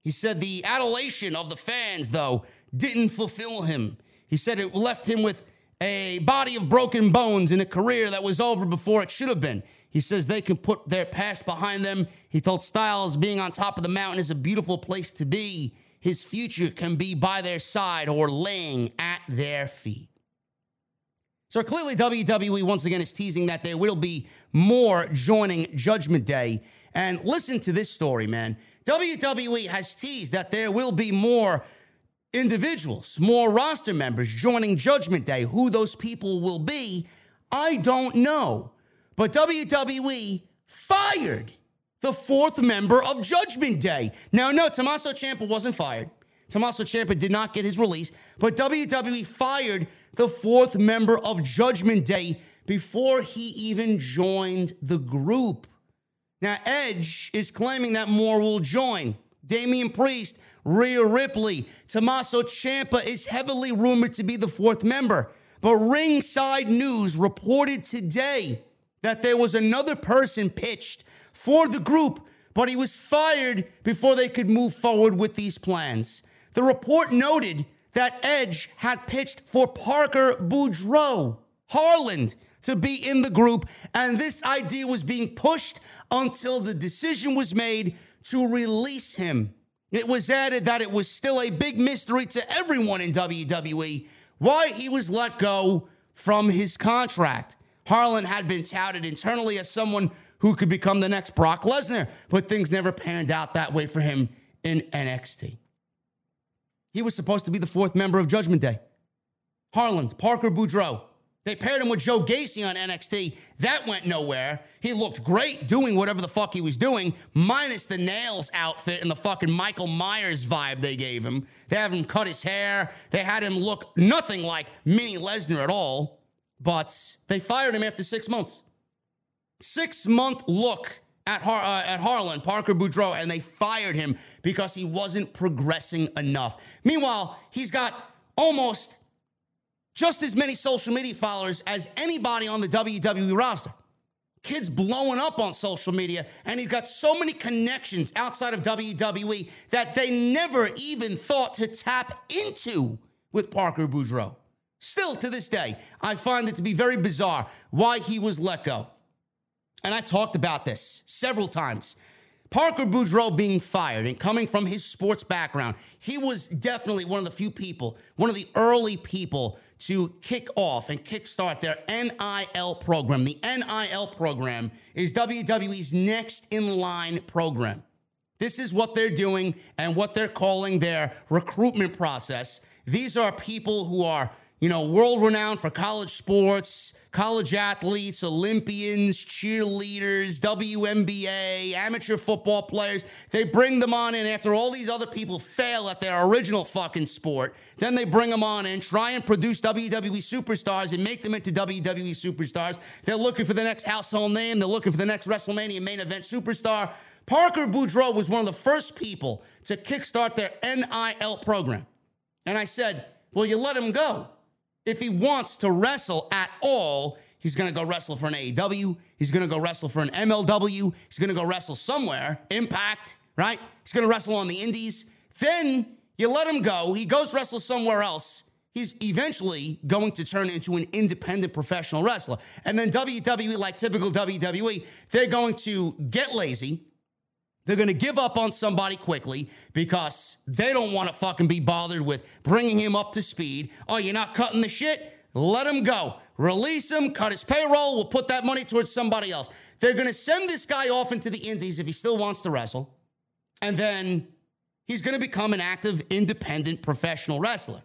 He said the adulation of the fans, though, didn't fulfill him. He said it left him with a body of broken bones and a career that was over before it should have been. He says they can put their past behind them. He told Styles being on top of the mountain is a beautiful place to be his future can be by their side or laying at their feet. So clearly, WWE once again is teasing that there will be more joining Judgment Day. And listen to this story, man. WWE has teased that there will be more individuals, more roster members joining Judgment Day. Who those people will be, I don't know. But WWE fired the fourth member of Judgment Day. Now, no, Tommaso Ciampa wasn't fired. Tommaso Ciampa did not get his release, but WWE fired the fourth member of Judgment Day before he even joined the group. Now, Edge is claiming that more will join. Damian Priest, Rhea Ripley, Tommaso Ciampa is heavily rumored to be the fourth member. But Ringside News reported today that there was another person pitched for the group, but he was fired before they could move forward with these plans. The report noted that Edge had pitched for Parker Boudreaux, Harland, to be in the group, and this idea was being pushed until the decision was made to release him. It was added that it was still a big mystery to everyone in WWE why he was let go from his contract. Harland had been touted internally as someone who could become the next Brock Lesnar, but things never panned out that way for him in NXT. He was supposed to be the fourth member of Judgment Day. Harland, Parker Boudreaux, they paired him with Joe Gacy on NXT. That went nowhere. He looked great doing whatever the fuck he was doing, minus the nails outfit and the fucking Michael Myers vibe they gave him. They had him cut his hair. They had him look nothing like Mini Lesnar at all. But they fired him after six months. Six month look at, Har- uh, at Harland, Parker Boudreaux, and they fired him because he wasn't progressing enough. Meanwhile, he's got almost just as many social media followers as anybody on the WWE roster. Kids blowing up on social media, and he's got so many connections outside of WWE that they never even thought to tap into with Parker Boudreaux. Still to this day, I find it to be very bizarre why he was let go. And I talked about this several times. Parker Boudreaux being fired and coming from his sports background, he was definitely one of the few people, one of the early people to kick off and kickstart their NIL program. The NIL program is WWE's next in line program. This is what they're doing and what they're calling their recruitment process. These are people who are, you know, world renowned for college sports, college athletes, Olympians, cheerleaders, WNBA, amateur football players. They bring them on in after all these other people fail at their original fucking sport. Then they bring them on in, try and produce WWE superstars and make them into WWE superstars. They're looking for the next household name, they're looking for the next WrestleMania main event superstar. Parker Boudreaux was one of the first people to kickstart their NIL program. And I said, Well, you let him go if he wants to wrestle at all, he's going to go wrestle for an AEW. He's going to go wrestle for an MLW. He's going to go wrestle somewhere, Impact, right? He's going to wrestle on the Indies. Then you let him go. He goes wrestle somewhere else. He's eventually going to turn into an independent professional wrestler. And then WWE, like typical WWE, they're going to get lazy they're going to give up on somebody quickly because they don't want to fucking be bothered with bringing him up to speed. Oh, you're not cutting the shit? Let him go. Release him, cut his payroll. We'll put that money towards somebody else. They're going to send this guy off into the Indies if he still wants to wrestle. And then he's going to become an active, independent professional wrestler.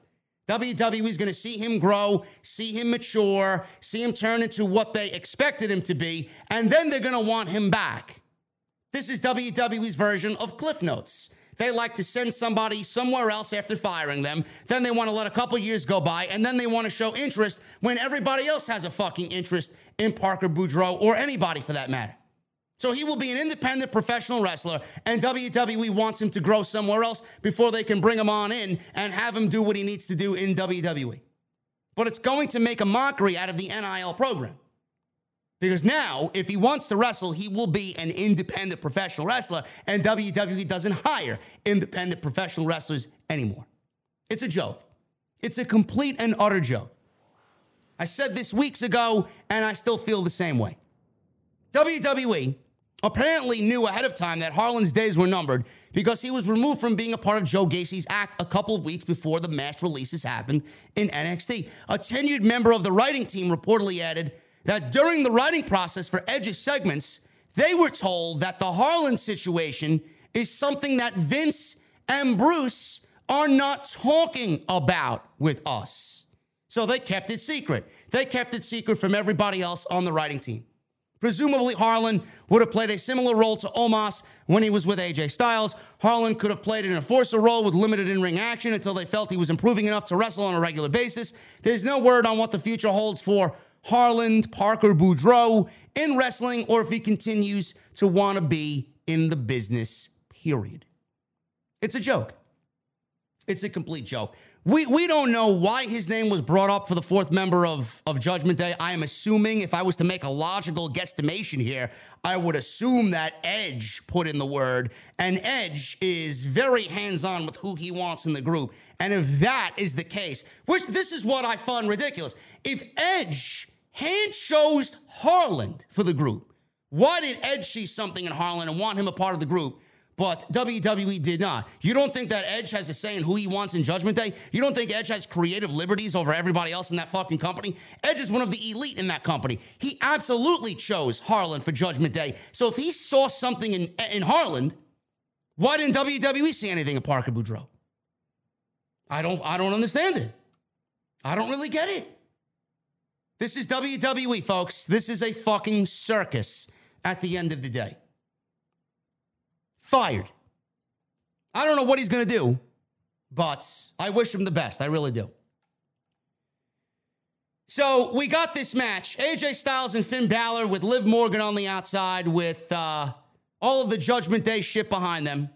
WWE is going to see him grow, see him mature, see him turn into what they expected him to be, and then they're going to want him back. This is WWE's version of Cliff Notes. They like to send somebody somewhere else after firing them. Then they want to let a couple years go by, and then they want to show interest when everybody else has a fucking interest in Parker Boudreaux or anybody for that matter. So he will be an independent professional wrestler, and WWE wants him to grow somewhere else before they can bring him on in and have him do what he needs to do in WWE. But it's going to make a mockery out of the NIL program. Because now, if he wants to wrestle, he will be an independent professional wrestler, and WWE doesn't hire independent professional wrestlers anymore. It's a joke. It's a complete and utter joke. I said this weeks ago, and I still feel the same way. WWE apparently knew ahead of time that Harland's days were numbered because he was removed from being a part of Joe Gacy's act a couple of weeks before the mass releases happened in NXT. A tenured member of the writing team reportedly added, that during the writing process for Edge's segments, they were told that the Harland situation is something that Vince and Bruce are not talking about with us. So they kept it secret. They kept it secret from everybody else on the writing team. Presumably, Harland would have played a similar role to Omos when he was with AJ Styles. Harland could have played an enforcer role with limited in ring action until they felt he was improving enough to wrestle on a regular basis. There's no word on what the future holds for Harland Parker Boudreaux in wrestling or if he continues to want to be in the business, period. It's a joke. It's a complete joke. We, we don't know why his name was brought up for the fourth member of, of Judgment Day. I am assuming, if I was to make a logical guesstimation here, I would assume that Edge put in the word, and Edge is very hands on with who he wants in the group. And if that is the case, which this is what I find ridiculous, if Edge hand chose Harland for the group, why did Edge see something in Harland and want him a part of the group? but WWE did not. You don't think that Edge has a say in who he wants in Judgment Day? You don't think Edge has creative liberties over everybody else in that fucking company? Edge is one of the elite in that company. He absolutely chose Harland for Judgment Day. So if he saw something in, in Harland, why didn't WWE see anything in Parker Boudreaux? I don't I don't understand it. I don't really get it. This is WWE, folks. This is a fucking circus at the end of the day fired. I don't know what he's going to do, but I wish him the best. I really do. So we got this match AJ Styles and Finn Balor with Liv Morgan on the outside with uh, all of the Judgment Day shit behind them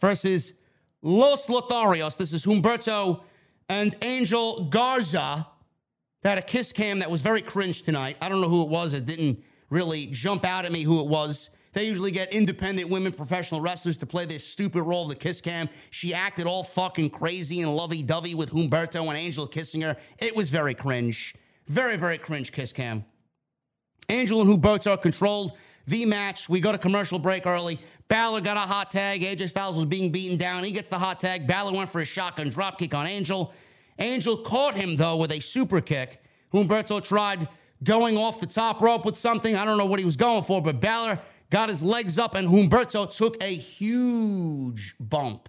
versus Los Lotharios. This is Humberto and Angel Garza. That had a kiss cam that was very cringe tonight. I don't know who it was. It didn't really jump out at me who it was. They usually get independent women professional wrestlers to play this stupid role of the kiss cam. She acted all fucking crazy and lovey dovey with Humberto and Angel kissing her. It was very cringe. Very, very cringe kiss cam. Angel and Humberto controlled the match. We go to commercial break early. Balor got a hot tag. AJ Styles was being beaten down. He gets the hot tag. Balor went for a shotgun dropkick on Angel. Angel caught him, though, with a super kick. Humberto tried going off the top rope with something. I don't know what he was going for, but Balor got his legs up, and Humberto took a huge bump.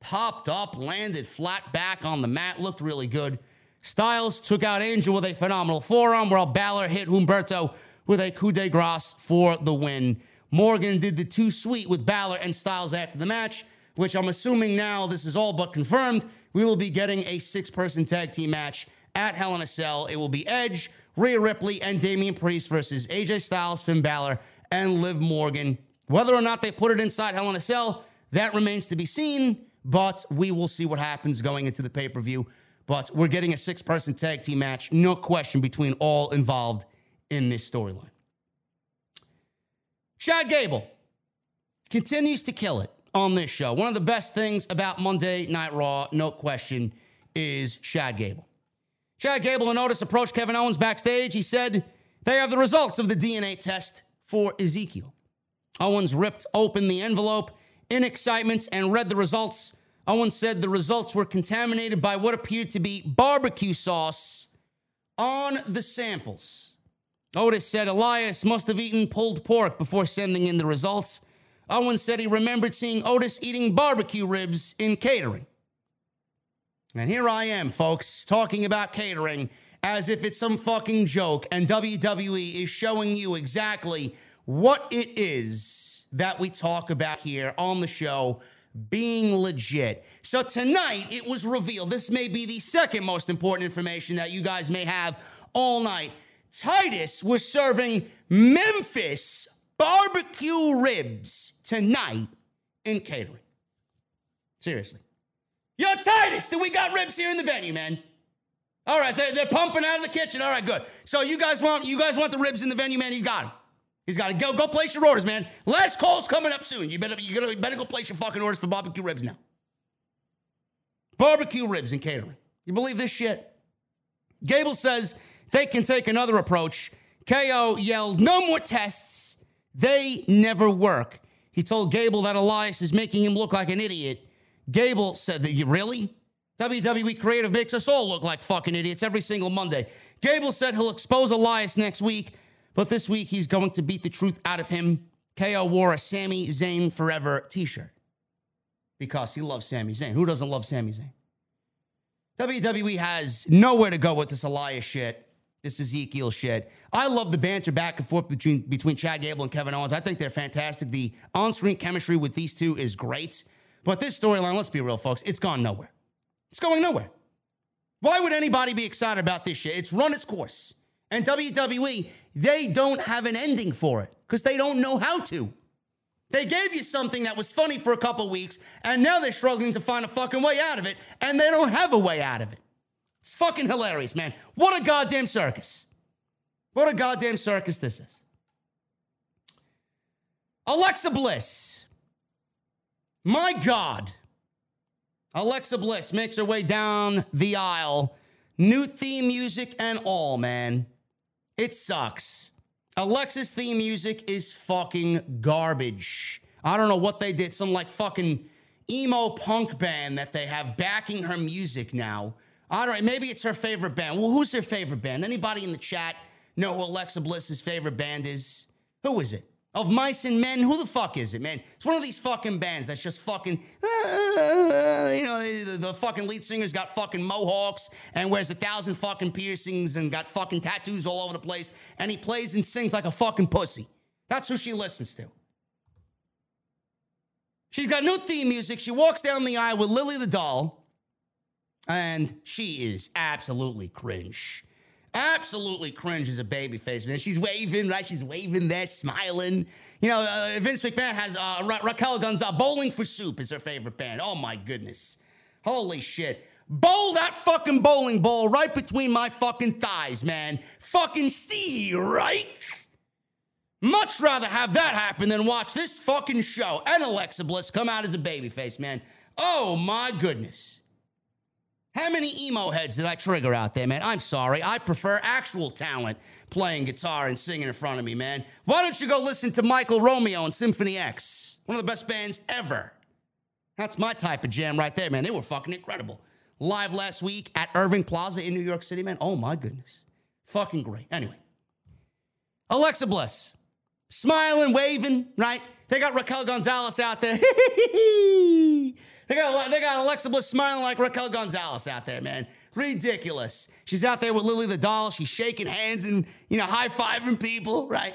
Popped up, landed flat back on the mat, looked really good. Styles took out Angel with a phenomenal forearm, while Balor hit Humberto with a coup de grace for the win. Morgan did the two sweet with Balor and Styles after the match, which I'm assuming now this is all but confirmed. We will be getting a six person tag team match at Hell in a Cell. It will be Edge, Rhea Ripley, and Damian Priest versus AJ Styles, Finn Balor, and Liv Morgan. Whether or not they put it inside Hell in a Cell, that remains to be seen, but we will see what happens going into the pay per view. But we're getting a six person tag team match, no question, between all involved in this storyline. Chad Gable continues to kill it on this show. One of the best things about Monday Night Raw, no question, is Chad Gable. Chad Gable and Otis approached Kevin Owens backstage. He said they have the results of the DNA test for Ezekiel. Owens ripped open the envelope in excitement and read the results. Owens said the results were contaminated by what appeared to be barbecue sauce on the samples. Otis said Elias must have eaten pulled pork before sending in the results. Owens said he remembered seeing Otis eating barbecue ribs in catering. And here I am, folks, talking about catering as if it's some fucking joke, and WWE is showing you exactly what it is that we talk about here on the show being legit. So tonight it was revealed. This may be the second most important information that you guys may have all night. Titus was serving Memphis barbecue ribs tonight in catering. Seriously. Yo, Titus, do we got ribs here in the venue, man? All right, they're, they're pumping out of the kitchen. All right, good. So you guys want you guys want the ribs in the venue, man? He's got them. He's got to go go place your orders, man. Last call's coming up soon. You better you better go place your fucking orders for barbecue ribs now. Barbecue ribs and catering. You believe this shit? Gable says they can take another approach. KO yelled, "No more tests. They never work." He told Gable that Elias is making him look like an idiot. Gable said that you really? WWE Creative makes us all look like fucking idiots every single Monday. Gable said he'll expose Elias next week, but this week he's going to beat the truth out of him. KO wore a Sami Zayn Forever t shirt because he loves Sami Zayn. Who doesn't love Sami Zayn? WWE has nowhere to go with this Elias shit. This is Ezekiel shit. I love the banter back and forth between between Chad Gable and Kevin Owens. I think they're fantastic. The on-screen chemistry with these two is great. But this storyline, let's be real, folks, it's gone nowhere. It's going nowhere. Why would anybody be excited about this shit? It's run its course. And WWE, they don't have an ending for it because they don't know how to. They gave you something that was funny for a couple weeks, and now they're struggling to find a fucking way out of it, and they don't have a way out of it. It's fucking hilarious, man. What a goddamn circus. What a goddamn circus this is. Alexa Bliss. My God. Alexa Bliss makes her way down the aisle. New theme music and all, man. It sucks. Alexa's theme music is fucking garbage. I don't know what they did. Some like fucking emo punk band that they have backing her music now. All right, maybe it's her favorite band. Well, who's her favorite band? Anybody in the chat know who Alexa Bliss's favorite band is? Who is it? Of Mice and Men? Who the fuck is it, man? It's one of these fucking bands that's just fucking, uh, you know, the, the, fucking lead singer's got fucking mohawks and wears a thousand fucking piercings and got fucking tattoos all over the place, and he plays and sings like a fucking pussy. That's who she listens to. She's got new theme music. She walks down the aisle with Lily the doll, and she is absolutely cringe. Absolutely cringe as a baby face, man. She's waving, right? She's waving there, smiling. You know, uh, Vince McMahon has uh, Ra- Raquel Gonzalez. Bowling for Soup is her favorite band. Oh my goodness. Holy shit. Bowl that fucking bowling ball right between my fucking thighs, man. Fucking see, right? Much rather have that happen than watch this fucking show and Alexa Bliss come out as a babyface, man. Oh my goodness. How many emo heads did I trigger out there, man? I'm sorry. I prefer actual talent playing guitar and singing in front of me, man. Why don't you go listen to Michael Romeo and Symphony X? One of the best bands ever. That's my type of jam right there, man. They were fucking incredible. Live last week at Irving Plaza in New York City, man. Oh my goodness. Fucking great. Anyway, Alexa Bliss smiling, waving, right? They got Raquel Gonzalez out there. they got they got Alexa Bliss smiling like Raquel Gonzalez out there, man. Ridiculous. She's out there with Lily the doll. She's shaking hands and you know high fiving people, right?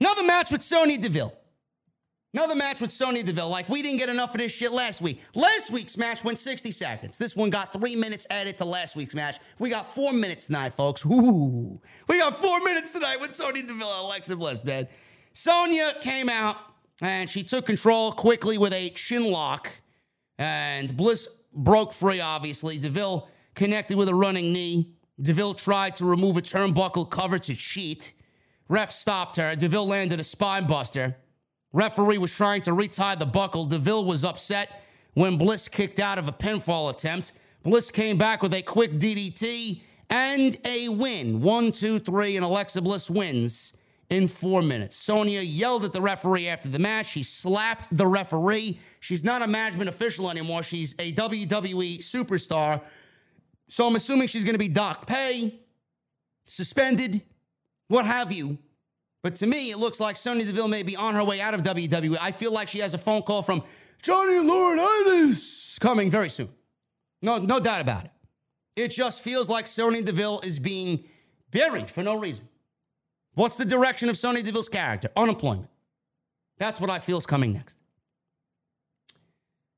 Another match with Sonya Deville. Another match with Sonya Deville. Like, we didn't get enough of this shit last week. Last week's match went 60 seconds. This one got three minutes added to last week's match. We got four minutes tonight, folks. Ooh. We got four minutes tonight with Sonya Deville and Alexa Bliss, man. Sonya came out and she took control quickly with a shin lock. And Bliss broke free, obviously. Deville connected with a running knee. Deville tried to remove a turnbuckle cover to cheat. Ref stopped her. Deville landed a spine buster. Referee was trying to retie the buckle. Deville was upset when Bliss kicked out of a pinfall attempt. Bliss came back with a quick DDT and a win. One, two, three, and Alexa Bliss wins in four minutes. Sonya yelled at the referee after the match. She slapped the referee. She's not a management official anymore. She's a WWE superstar. So I'm assuming she's going to be docked pay, suspended, what have you. But to me, it looks like Sonya Deville may be on her way out of WWE. I feel like she has a phone call from Johnny Laurinaitis coming very soon. No, no doubt about it. It just feels like Sonya Deville is being buried for no reason. What's the direction of Sonya Deville's character? Unemployment. That's what I feel is coming next.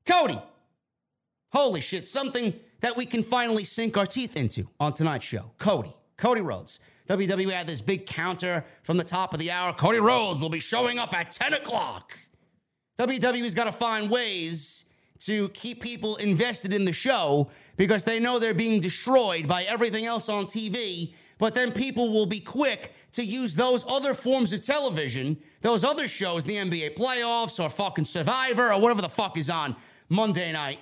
Cody. Holy shit, something that we can finally sink our teeth into on tonight's show. Cody. Cody Rhodes. WWE had this big counter from the top of the hour. Cody Rhodes will be showing up at 10 o'clock. WWE's got to find ways to keep people invested in the show because they know they're being destroyed by everything else on TV. But then people will be quick to use those other forms of television, those other shows, the NBA playoffs or fucking Survivor or whatever the fuck is on Monday night,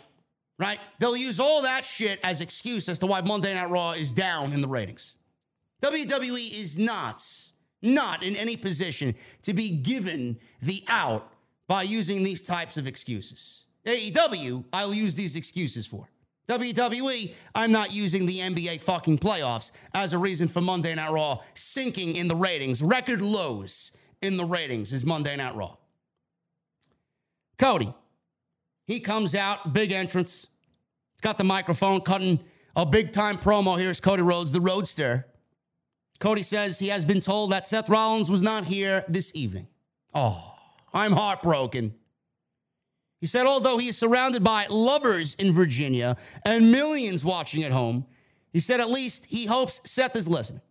right? They'll use all that shit as excuse as to why Monday Night Raw is down in the ratings. WWE is not, not in any position to be given the out by using these types of excuses. AEW, I'll use these excuses for. WWE, I'm not using the NBA fucking playoffs as a reason for Monday Night Raw sinking in the ratings. Record lows in the ratings is Monday Night Raw. Cody, he comes out, big entrance. He's got the microphone cutting a big time promo. Here's Cody Rhodes, the Roadster. Cody says he has been told that Seth Rollins was not here this evening. Oh, I'm heartbroken. He said, although he is surrounded by lovers in Virginia and millions watching at home, he said at least he hopes Seth is listening.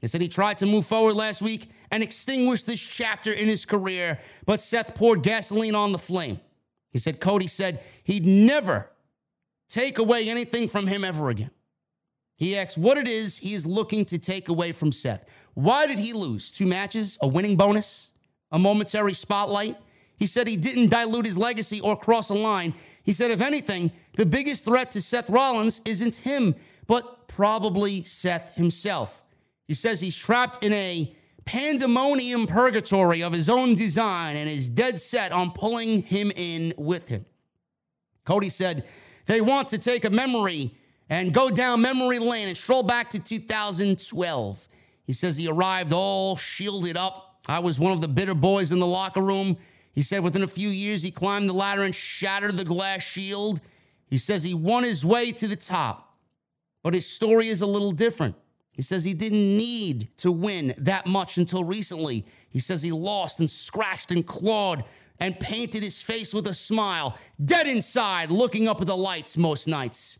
He said he tried to move forward last week and extinguish this chapter in his career, but Seth poured gasoline on the flame. He said Cody said he'd never take away anything from him ever again. He asks what it is he is looking to take away from Seth. Why did he lose? Two matches, a winning bonus, a momentary spotlight. He said he didn't dilute his legacy or cross a line. He said, if anything, the biggest threat to Seth Rollins isn't him, but probably Seth himself. He says he's trapped in a pandemonium purgatory of his own design and is dead set on pulling him in with him. Cody said they want to take a memory and go down memory lane and stroll back to 2012. He says he arrived all shielded up. I was one of the bitter boys in the locker room. He said within a few years, he climbed the ladder and shattered the glass shield. He says he won his way to the top, but his story is a little different. He says he didn't need to win that much until recently. He says he lost and scratched and clawed and painted his face with a smile, dead inside, looking up at the lights most nights.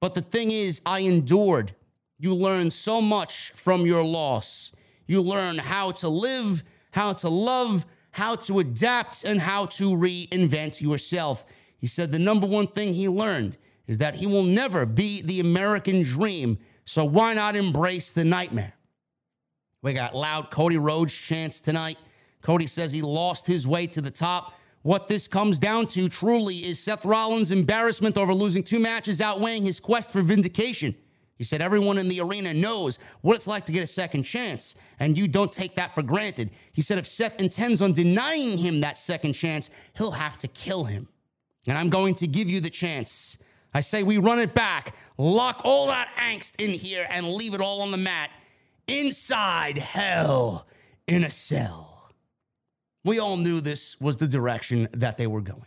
But the thing is, I endured. You learn so much from your loss. You learn how to live, how to love, how to adapt, and how to reinvent yourself. He said the number one thing he learned is that he will never be the American dream so why not embrace the nightmare? We got loud Cody Rhodes chants tonight. Cody says he lost his way to the top. What this comes down to truly is Seth Rollins' embarrassment over losing two matches outweighing his quest for vindication. He said everyone in the arena knows what it's like to get a second chance, and you don't take that for granted. He said if Seth intends on denying him that second chance, he'll have to kill him. And I'm going to give you the chance. I say we run it back, lock all that angst in here, and leave it all on the mat inside hell in a cell. We all knew this was the direction that they were going.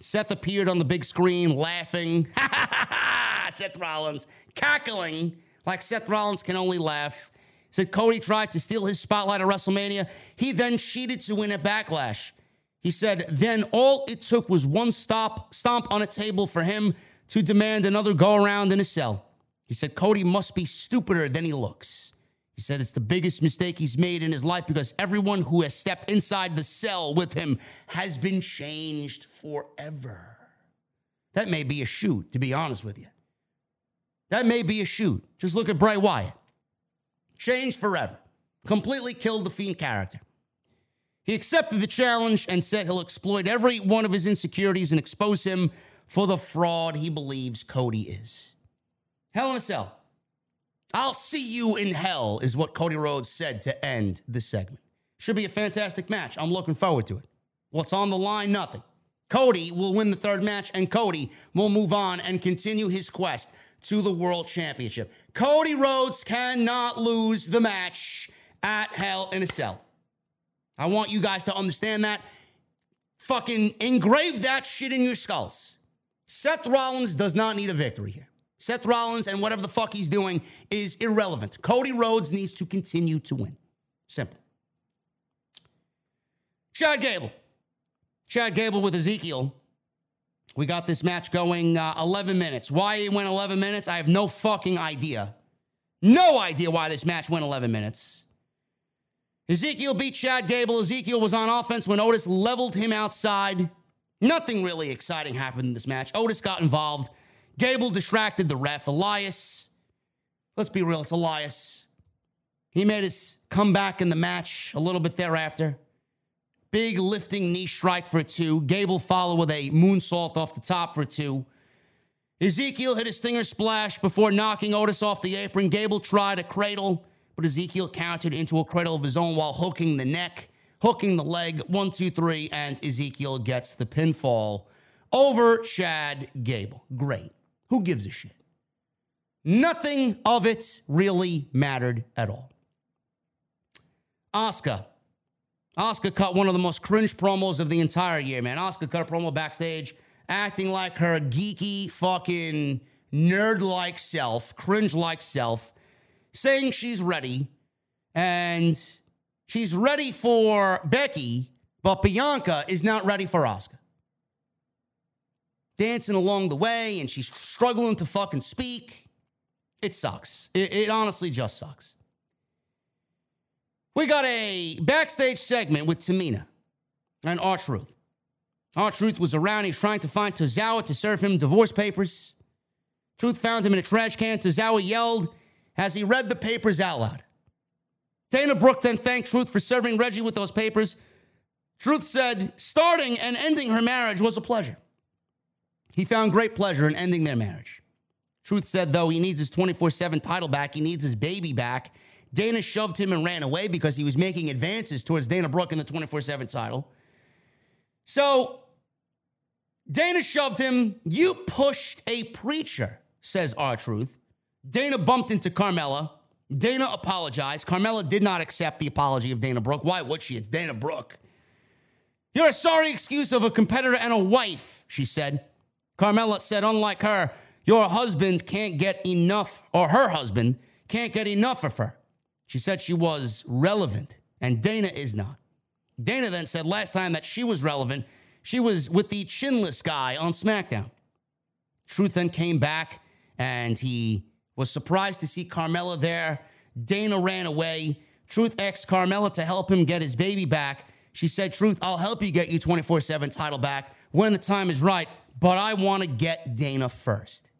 Seth appeared on the big screen laughing. Seth Rollins cackling like Seth Rollins can only laugh. He said Cody tried to steal his spotlight at WrestleMania. He then cheated to win at Backlash. He said then all it took was one stop stomp on a table for him to demand another go around in a cell. He said Cody must be stupider than he looks. He said it's the biggest mistake he's made in his life because everyone who has stepped inside the cell with him has been changed forever. That may be a shoot, to be honest with you. That may be a shoot. Just look at Bray Wyatt. Changed forever. Completely killed the Fiend character. He accepted the challenge and said he'll exploit every one of his insecurities and expose him for the fraud he believes Cody is. Hell in a Cell. I'll see you in hell, is what Cody Rhodes said to end the segment. Should be a fantastic match. I'm looking forward to it. What's on the line? Nothing. Cody will win the third match, and Cody will move on and continue his quest to the World Championship. Cody Rhodes cannot lose the match at Hell in a Cell. I want you guys to understand that. Fucking engrave that shit in your skulls. Seth Rollins does not need a victory here. Seth Rollins and whatever the fuck he's doing is irrelevant. Cody Rhodes needs to continue to win. Simple. Chad Gable. Chad Gable with Ezekiel. We got this match going uh, 11 minutes. Why it went 11 minutes, I have no fucking idea. No idea why this match went 11 minutes. Ezekiel beat Chad Gable. Ezekiel was on offense when Otis leveled him outside. Nothing really exciting happened in this match. Otis got involved. Gable distracted the ref. Elias, let's be real, it's Elias. He made his comeback in the match a little bit thereafter. Big lifting knee strike for two. Gable followed with a moonsault off the top for two. Ezekiel hit a stinger splash before knocking Otis off the apron. Gable tried a cradle, but Ezekiel countered into a cradle of his own while hooking the neck hooking the leg. One, two, three, and Ezekiel gets the pinfall over Chad Gable. Great. Who gives a shit? Nothing of it really mattered at all. Asuka. Asuka cut one of the most cringe promos of the entire year, man. Asuka cut a promo backstage acting like her geeky fucking nerd like self, cringe like self, saying she's ready and she's ready for Becky, but Bianca is not ready for Asuka. Dancing along the way, and she's struggling to fucking speak. It sucks. It, it honestly just sucks. We got a backstage segment with Tamina and R-Truth. R Truth was around. He's trying to find Tozawa to serve him divorce papers. Truth found him in a trash can. Tozawa yelled as he read the papers out loud. Dana Brooke then thanked Truth for serving Reggie with those papers. Truth said starting and ending her marriage was a pleasure. He found great pleasure in ending their marriage. Truth said, though, he needs his 24 7 title back, he needs his baby back. Dana shoved him and ran away because he was making advances towards Dana Brooke in the 24 7 title. So Dana shoved him. You pushed a preacher, says R-Truth. Dana bumped into Carmella. Dana apologized. Carmella did not accept the apology of Dana Brooke. Why would she? It's Dana Brooke. You're a sorry excuse of a competitor and a wife, she said. Carmella said, unlike her, your husband can't get enough, or her husband can't get enough of her. She said she was relevant, and Dana is not. Dana then said last time that she was relevant, she was with the chinless guy on SmackDown. Truth then came back and he was surprised to see Carmella there. Dana ran away. Truth asked Carmella to help him get his baby back. She said, Truth, I'll help you get your 24 7 title back when the time is right, but I want to get Dana first.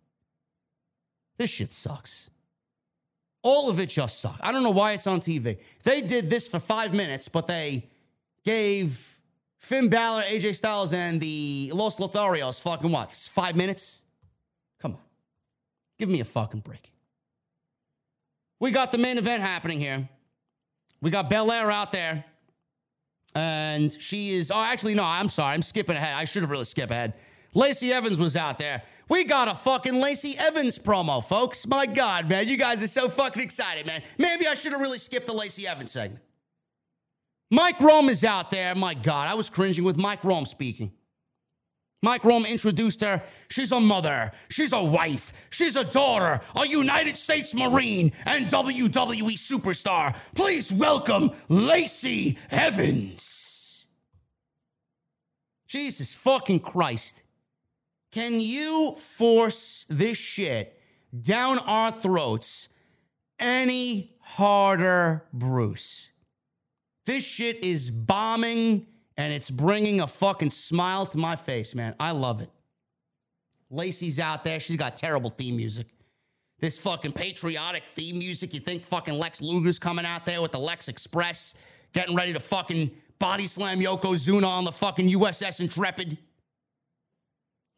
This shit sucks. All of it just sucks. I don't know why it's on TV. They did this for five minutes, but they gave Finn Balor, AJ Styles, and the Los Lotharios fucking what? Five minutes? Come on. Give me a fucking break. We got the main event happening here. We got Belair out there. And she is, oh, actually, no, I'm sorry. I'm skipping ahead. I should have really skipped ahead. Lacey Evans was out there. We got a fucking Lacey Evans promo, folks. My God, man. You guys are so fucking excited, man. Maybe I should have really skipped the Lacey Evans segment. Mike Rome is out there. My God, I was cringing with Mike Rome speaking. Mike Rome introduced her. She's a mother. She's a wife. She's a daughter, a United States Marine, and WWE superstar. Please welcome Lacey Evans. Jesus fucking Christ. Can you force this shit down our throats any harder, Bruce? This shit is bombing and it's bringing a fucking smile to my face, man. I love it. Lacey's out there. She's got terrible theme music. This fucking patriotic theme music. You think fucking Lex Luger's coming out there with the Lex Express, getting ready to fucking body slam Yokozuna on the fucking USS Intrepid?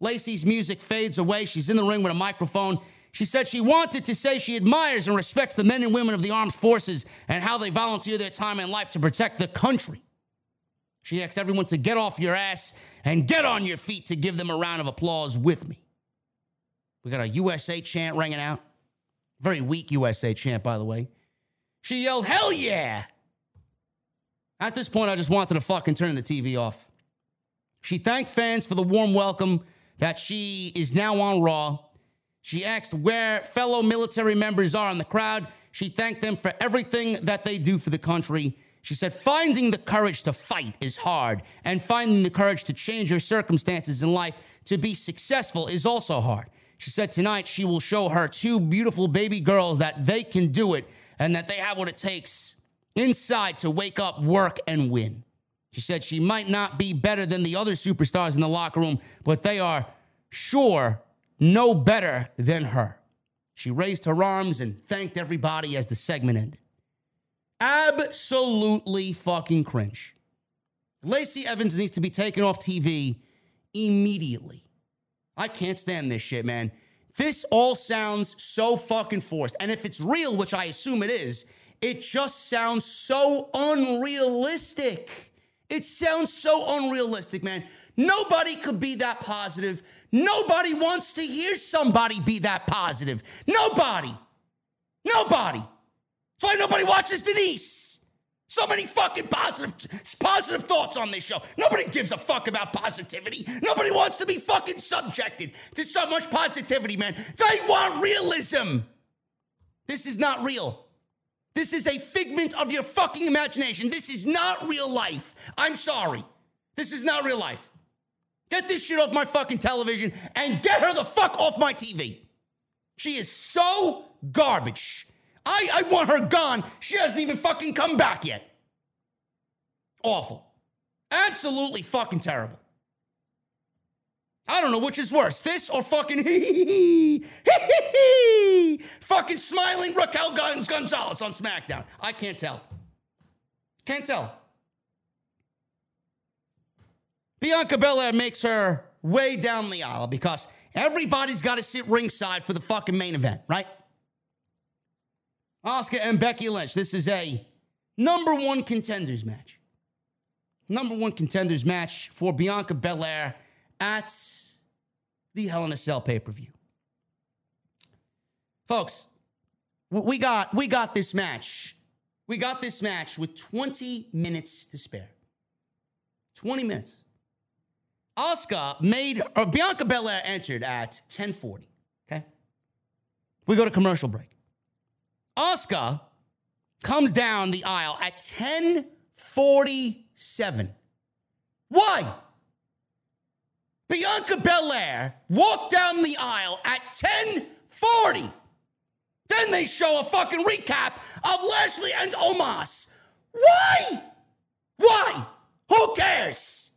Lacey's music fades away. She's in the ring with a microphone. She said she wanted to say she admires and respects the men and women of the armed forces and how they volunteer their time and life to protect the country. She asked everyone to get off your ass and get on your feet to give them a round of applause with me. We got a USA chant ringing out. Very weak USA chant, by the way. She yelled, Hell yeah! At this point, I just wanted to fucking turn the TV off. She thanked fans for the warm welcome that she is now on Raw she asked where fellow military members are in the crowd. She thanked them for everything that they do for the country. She said, finding the courage to fight is hard, and finding the courage to change your circumstances in life to be successful is also hard. She said, tonight she will show her two beautiful baby girls that they can do it and that they have what it takes inside to wake up, work, and win. She said she might not be better than the other superstars in the locker room, but they are sure no better than her. She raised her arms and thanked everybody as the segment ended. Absolutely fucking cringe. Lacey Evans needs to be taken off TV immediately. I can't stand this shit, man. This all sounds so fucking forced. And if it's real, which I assume it is, it just sounds so unrealistic. It sounds so unrealistic, man. Nobody could be that positive. Nobody wants to hear somebody be that positive. Nobody. Nobody. That's why nobody watches Denise. So many fucking positive, positive thoughts on this show. Nobody gives a fuck about positivity. Nobody wants to be fucking subjected to so much positivity, man. They want realism. This is not real. This is a figment of your fucking imagination. This is not real life. I'm sorry. This is not real life. Get this shit off my fucking television and get her the fuck off my TV. She is so garbage. I, I want her gone. She hasn't even fucking come back yet. Awful. Absolutely fucking terrible. I don't know which is worse, this or fucking hee hee hee fucking smiling Raquel Gonzalez on SmackDown. I can't tell. Can't tell. Bianca Belair makes her way down the aisle because everybody's got to sit ringside for the fucking main event, right? Asuka and Becky Lynch. This is a number one contenders match. Number one contenders match for Bianca Belair at the Hell in a Cell pay per view. Folks, we got we got this match. We got this match with 20 minutes to spare. 20 minutes. Asuka made or uh, Bianca Belair entered at 10:40. Okay, we go to commercial break. Asuka comes down the aisle at 10:47. Why? Bianca Belair walked down the aisle at 10:40. Then they show a fucking recap of Lashley and Omos. Why? Why? Who cares?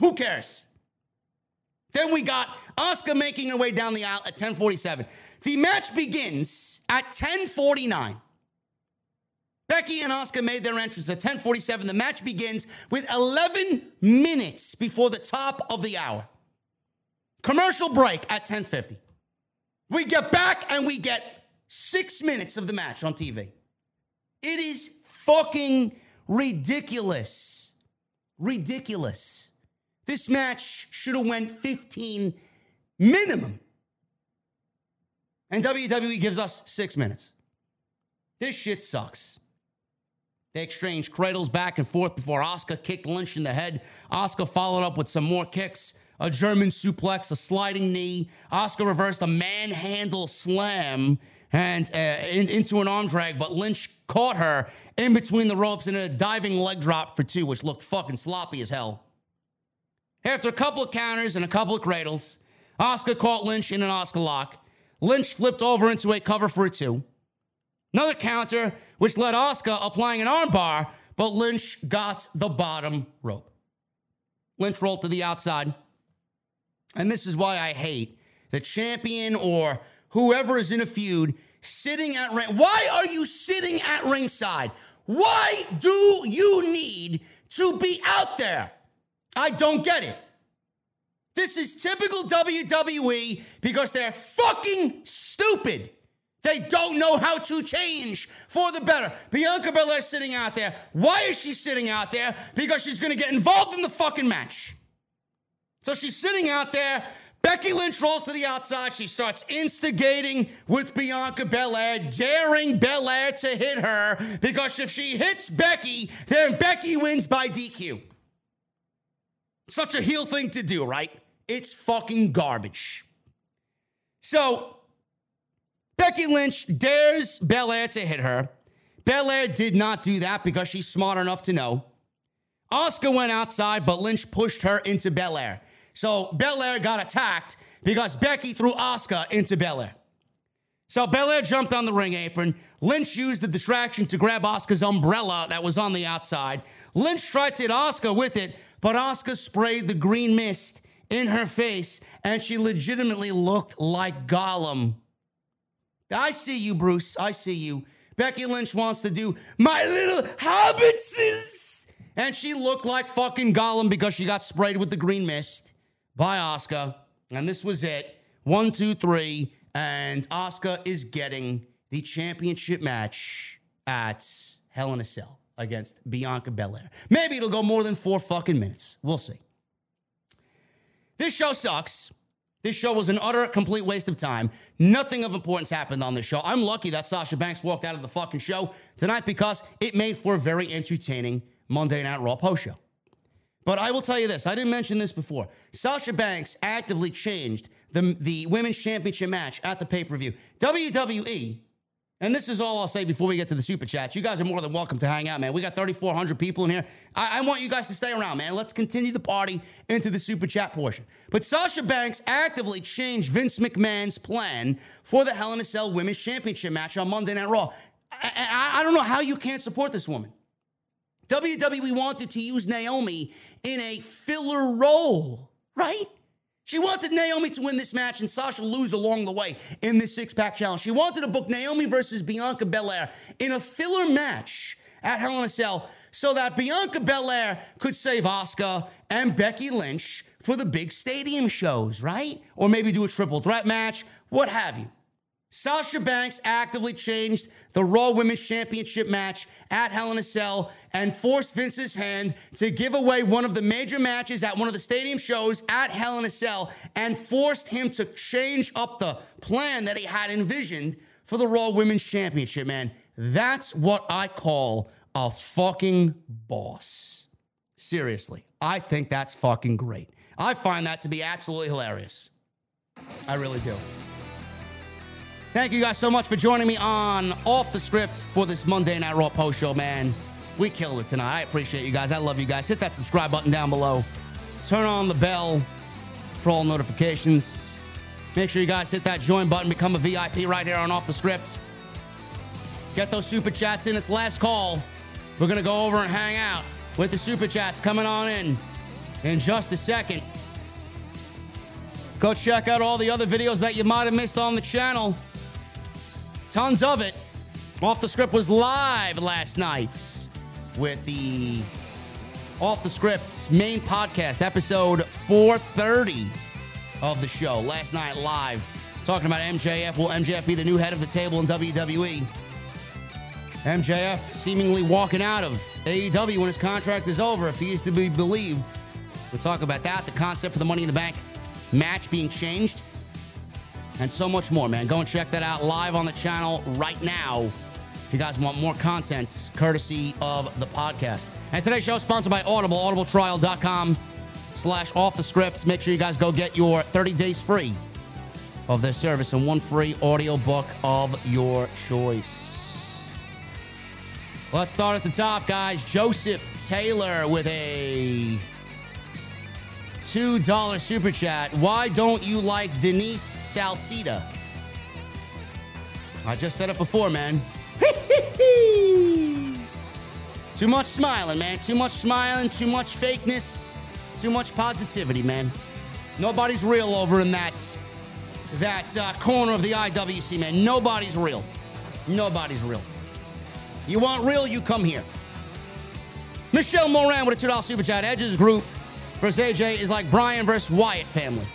Who cares? Then we got Asuka making her way down the aisle at 1047. The match begins at 1049. Becky and Asuka made their entrance at 1047. The match begins with 11 minutes before the top of the hour. Commercial break at 1050. We get back and we get six minutes of the match on TV. It is fucking ridiculous. Ridiculous. This match should have went 15 minimum. And WWE gives us six minutes. This shit sucks. They exchanged cradles back and forth before Asuka kicked Lynch in the head. Asuka followed up with some more kicks, a German suplex, a sliding knee. Asuka reversed a manhandle slam and uh, in, into an arm drag, but Lynch caught her in between the ropes in a diving leg drop for two, which looked fucking sloppy as hell. After a couple of counters and a couple of cradles, Asuka caught Lynch in an Asuka lock. Lynch flipped over into a cover for a two. Another counter, which led Asuka applying an armbar, but Lynch got the bottom rope. Lynch rolled to the outside. And this is why I hate the champion or whoever is in a feud sitting at ring. Why are you sitting at ringside? Why do you need to be out there? I don't get it. This is typical WWE because they're fucking stupid. They don't know how to change for the better. Bianca Belair sitting out there. Why is she sitting out there? Because she's going to get involved in the fucking match. So she's sitting out there. Becky Lynch rolls to the outside. She starts instigating with Bianca Belair, daring Belair to hit her because if she hits Becky, then Becky wins by DQ. Such a heel thing to do, right? It's fucking garbage. So, Becky Lynch dares Belair to hit her. Belair did not do that because she's smart enough to know. Asuka went outside, but Lynch pushed her into Belair. So Belair got attacked because Becky threw Asuka into Belair. So Belair jumped on the ring apron. Lynch used the distraction to grab Asuka's umbrella that was on the outside. Lynch tried to hit Asuka with it, but Asuka sprayed the green mist in her face, and she legitimately looked like Gollum. I see you, Bruce. I see you. Becky Lynch wants to do my little hobbitses. And she looked like fucking Gollum because she got sprayed with the green mist by Asuka, And this was it. One, two, three. And Asuka is getting the championship match at Hell in a Cell against Bianca Belair. Maybe it'll go more than four fucking minutes. We'll see. This show sucks. This show was an utter, complete waste of time. Nothing of importance happened on this show. I'm lucky that Sasha Banks walked out of the fucking show tonight because it made for a very entertaining Monday Night Raw post show. But I will tell you this I didn't mention this before. Sasha Banks actively changed the, the women's championship match at the pay per view. WWE and this is all I'll say before we get to the super chats. You guys are more than welcome to hang out, man. We got 3,400 people in here. I, I, want you guys to stay around, man. Let's continue the party into the super chat portion. But Sasha Banks actively changed Vince McMahon's plan for the Hell in a Cell Women's Championship match on Monday Night Raw. I, I, I don't know how you can't support this woman. WWE wanted to use Naomi in a filler role, right? She wanted Naomi to win this match and Sasha lose along the way in this six pack challenge. She wanted to book Naomi versus Bianca Belair in a filler match at Hell in a Cell so that Bianca Belair could save Asuka and Becky Lynch for the big stadium shows, right? Or maybe do a triple threat match, what have you. Sasha Banks actively changed the Raw Women's Championship match at Hell in a Cell and forced Vince's hand to give away one of the major matches at one of the stadium shows at Hell in a Cell and forced him to change up the plan that he had envisioned for the Raw Women's Championship, man. That's what I call a fucking boss. Seriously, I think that's fucking great. I find that to be absolutely hilarious. I really do. Thank you guys so much for joining me on Off the Script for this Monday Night Raw post show, man. We killed it tonight. I appreciate you guys. I love you guys. Hit that subscribe button down below. Turn on the bell for all notifications. Make sure you guys hit that join button, become a VIP right here on Off the Script. Get those super chats in. It's last call. We're going to go over and hang out with the super chats coming on in in just a second. Go check out all the other videos that you might have missed on the channel. Tons of it. Off the Script was live last night with the Off the Script's main podcast, episode 430 of the show. Last night live, talking about MJF. Will MJF be the new head of the table in WWE? MJF seemingly walking out of AEW when his contract is over, if he is to be believed. We'll talk about that, the concept for the Money in the Bank match being changed and so much more, man. Go and check that out live on the channel right now if you guys want more content courtesy of the podcast. And today's show is sponsored by Audible, audibletrial.com slash off the script. Make sure you guys go get your 30 days free of this service and one free audio book of your choice. Let's start at the top, guys. Joseph Taylor with a $2 super chat. Why don't you like Denise Salcedo? I just said it before, man. too much smiling, man. Too much smiling, too much fakeness, too much positivity, man. Nobody's real over in that that uh, corner of the IWC, man. Nobody's real. Nobody's real. You want real, you come here. Michelle Moran with a $2 super chat. Edges group versus AJ is like Bryan versus Wyatt family.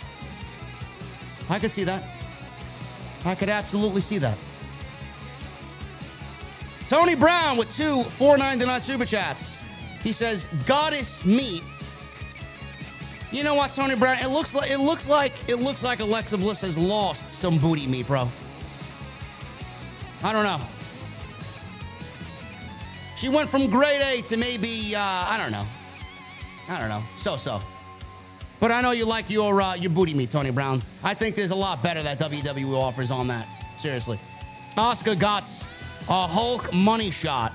I could see that. I could absolutely see that. Tony Brown with two 499 super chats. He says, Goddess meat. You know what, Tony Brown? It looks like it looks like it looks like Alexa Bliss has lost some booty meat, bro. I don't know. She went from grade A to maybe uh, I don't know. I don't know. So so. But I know you like your uh, your booty meat, Tony Brown. I think there's a lot better that WWE offers on that. Seriously. Asuka got a Hulk money shot.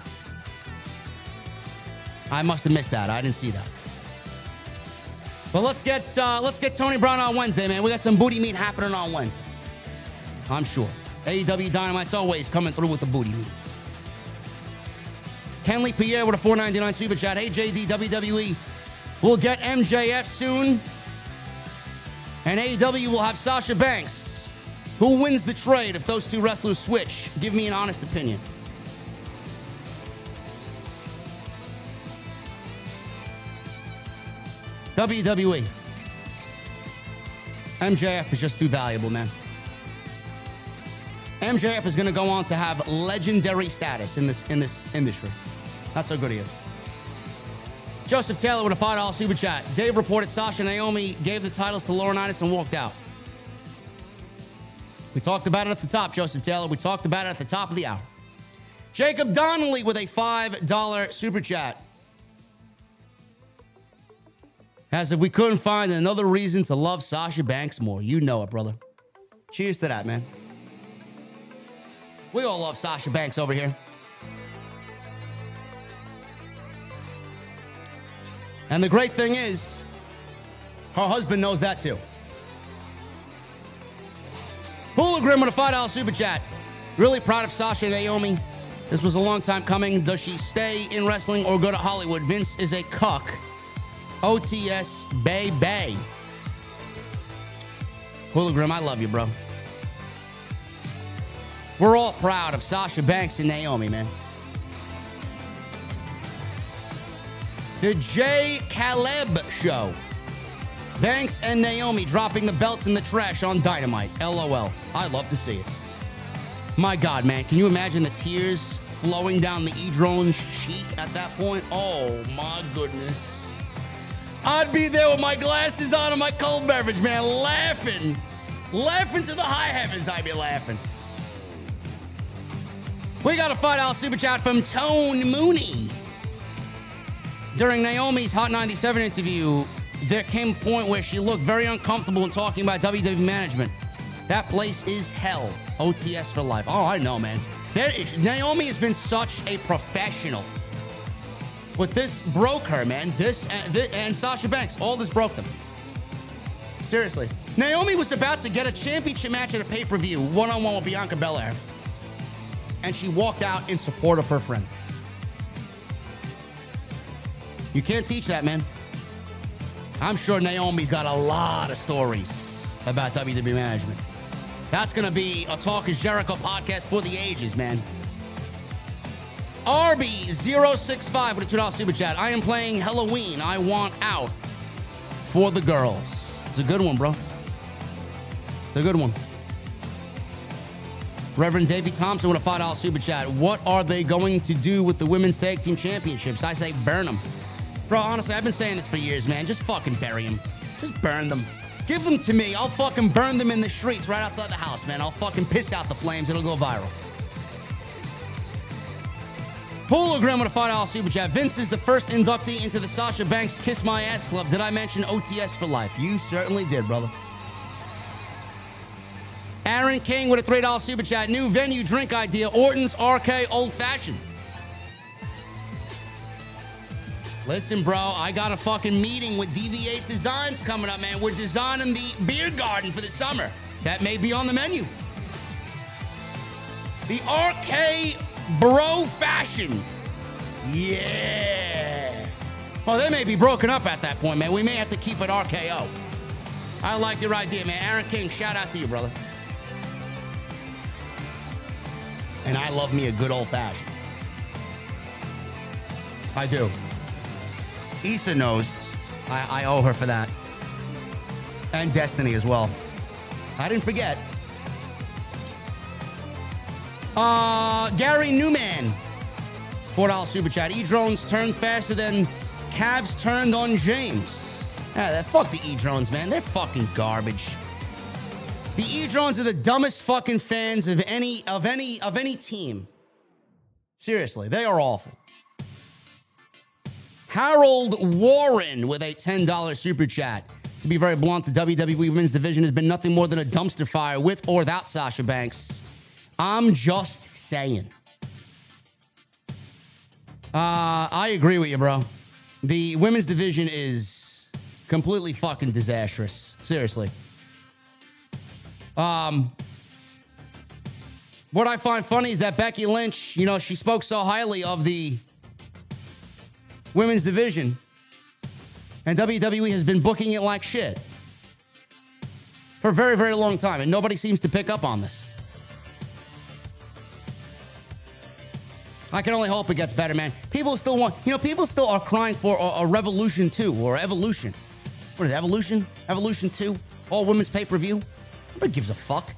I must have missed that. I didn't see that. But let's get uh, let's get Tony Brown on Wednesday, man. We got some booty meat happening on Wednesday. I'm sure. AEW Dynamite's always coming through with the booty meat. Kenley Pierre with a 499 super chat. Hey JD WWE will get MJF soon. And AEW will have Sasha Banks. Who wins the trade if those two wrestlers switch? Give me an honest opinion. WWE. MJF is just too valuable, man. MJF is going to go on to have legendary status in this in this industry. That's how good he is. Joseph Taylor with a $5 super chat. Dave reported Sasha Naomi gave the titles to Laurinaitis and walked out. We talked about it at the top, Joseph Taylor. We talked about it at the top of the hour. Jacob Donnelly with a $5 super chat. As if we couldn't find another reason to love Sasha Banks more. You know it, brother. Cheers to that, man. We all love Sasha Banks over here. And the great thing is, her husband knows that too. Hooligrim with a $5 super chat. Really proud of Sasha and Naomi. This was a long time coming. Does she stay in wrestling or go to Hollywood? Vince is a cuck. OTS Bay Bay. Hooligrim, I love you, bro. We're all proud of Sasha Banks and Naomi, man. The Jay Caleb Show. Banks and Naomi dropping the belts in the trash on Dynamite. LOL. I love to see it. My God, man, can you imagine the tears flowing down the E drone's cheek at that point? Oh my goodness. I'd be there with my glasses on and my cold beverage, man, laughing. Laughing to the high heavens, I'd be laughing. We got a $5 super chat from Tone Mooney. During Naomi's Hot 97 interview, there came a point where she looked very uncomfortable in talking about WWE management. That place is hell. OTS for life. Oh, I know, man. Naomi has been such a professional. But this broke her, man. This uh, and, this, and Sasha Banks, all this broke them. Seriously. Naomi was about to get a championship match at a pay per view, one on one with Bianca Belair. And she walked out in support of her friend. You can't teach that, man. I'm sure Naomi's got a lot of stories about WWE management. That's going to be a Talk is Jericho podcast for the ages, man. RB065 with a $2 super chat. I am playing Halloween. I want out for the girls. It's a good one, bro. It's a good one. Reverend Davey Thompson with a $5 super chat. What are they going to do with the women's tag team championships? I say burn them. Bro, honestly, I've been saying this for years, man. Just fucking bury them. Just burn them. Give them to me. I'll fucking burn them in the streets right outside the house, man. I'll fucking piss out the flames. It'll go viral. Hologram with a $5 super chat. Vince is the first inductee into the Sasha Banks Kiss My Ass Club. Did I mention OTS for life? You certainly did, brother. Aaron King with a $3 super chat. New venue drink idea Orton's RK Old Fashioned. Listen, bro, I got a fucking meeting with DV8 Designs coming up, man. We're designing the beer garden for the summer. That may be on the menu. The RK Bro Fashion. Yeah. Well, they may be broken up at that point, man. We may have to keep it RKO. I like your idea, man. Aaron King, shout out to you, brother. And I love me a good old fashioned. I do. Issa knows. I, I owe her for that. And Destiny as well. I didn't forget. Uh, Gary Newman. $4 super chat. E drones turned faster than Cavs turned on James. Yeah, fuck the E drones, man. They're fucking garbage. The E drones are the dumbest fucking fans of any of any of any team. Seriously, they are awful. Harold Warren with a $10 super chat. To be very blunt, the WWE Women's Division has been nothing more than a dumpster fire with or without Sasha Banks. I'm just saying. Uh, I agree with you, bro. The women's division is completely fucking disastrous. Seriously. Um, what I find funny is that Becky Lynch, you know, she spoke so highly of the women's division, and WWE has been booking it like shit for a very, very long time, and nobody seems to pick up on this. I can only hope it gets better, man. People still want, you know, people still are crying for a, a Revolution 2 or Evolution. What is it, Evolution? Evolution 2? All women's pay per view? Nobody gives a fuck.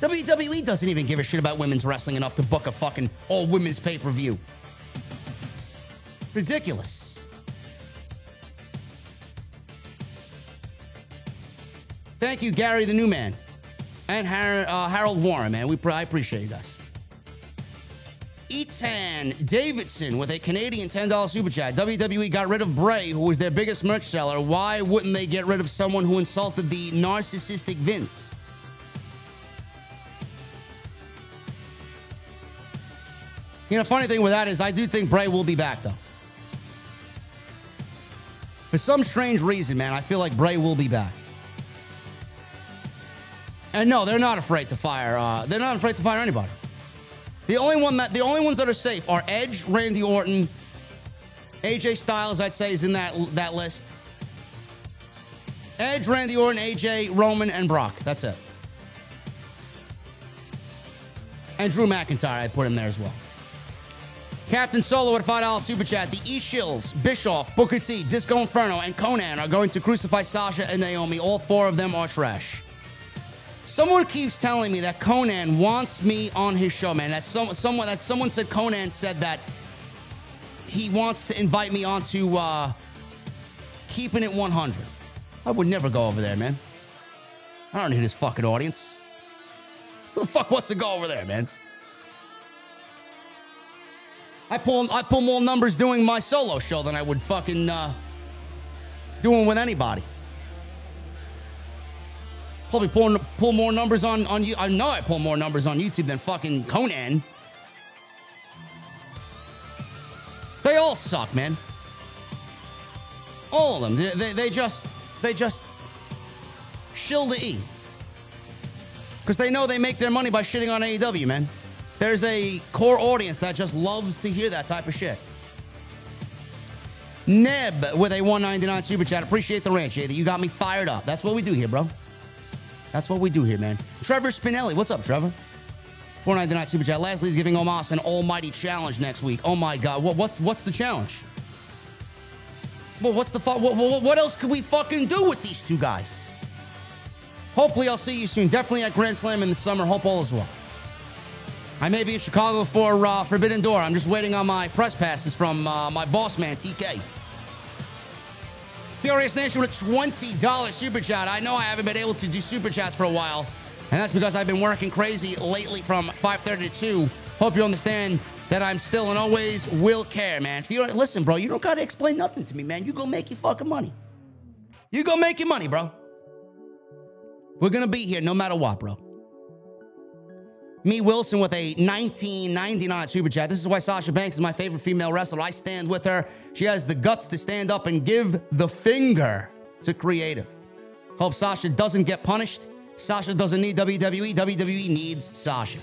WWE doesn't even give a shit about women's wrestling enough to book a fucking all women's pay per view. Ridiculous. Thank you, Gary the New Man. And Har- uh, Harold Warren, man. We I appreciate you guys. Etan Davidson with a Canadian $10 super chat. WWE got rid of Bray, who was their biggest merch seller. Why wouldn't they get rid of someone who insulted the narcissistic Vince? You know, funny thing with that is I do think Bray will be back, though. For some strange reason, man, I feel like Bray will be back. And no, they're not afraid to fire. Uh, they're not afraid to fire anybody. The only one that the only ones that are safe are Edge, Randy Orton, AJ Styles. I'd say is in that that list. Edge, Randy Orton, AJ, Roman, and Brock. That's it. And Drew McIntyre, I put him there as well. Captain Solo at $5 Super Chat. The E-Shills, Bischoff, Booker T, Disco Inferno, and Konnan are going to crucify Sasha and Naomi. All four of them are trash. Someone keeps telling me that Konnan wants me on his show, man. That some, someone that someone said Konnan said that he wants to invite me onto uh, keeping it 100. I would never go over there, man. I don't need his fucking audience. Who the fuck wants to go over there, man? I pull I pull more numbers doing my solo show than I would fucking uh, doing with anybody. Probably pull, pull more numbers on on you. I know I pull more numbers on YouTube than fucking Konnan. They all suck, man. All of them. They, they, they just they just shill the E. Because they know they make their money by shitting on AEW, man. There's a core audience that just loves to hear that type of shit. Neb with a 199 super chat. Appreciate the ranch, Jay. You got me fired up. That's what we do here, bro. That's what we do here, man. Trevor Spinelli. What's up, Trevor? 499 super chat. Lashley's giving Omos an almighty challenge next week. Oh my god. What what what's the challenge? Well, what's the fu- what, what, what else could we fucking do with these two guys? Hopefully, I'll see you soon. Definitely at Grand Slam in the summer. Hope all is well. I may be in Chicago for uh, Forbidden Door. I'm just waiting on my press passes from uh, my boss man, TK. Furious Nation with a $20 super chat. I know I haven't been able to do super chats for a while, and that's because I've been working crazy lately from 5:30 to 2. Hope you understand that I'm still and always will care, man. Fury, listen, bro, you don't gotta explain nothing to me, man. You go make your fucking money. You go make your money, bro. We're gonna be here no matter what, bro. Me Wilson with a 1999 super chat. This is why Sasha Banks is my favorite female wrestler. I stand with her. She has the guts to stand up and give the finger to creative. Hope Sasha doesn't get punished. Sasha doesn't need WWE. WWE needs Sasha.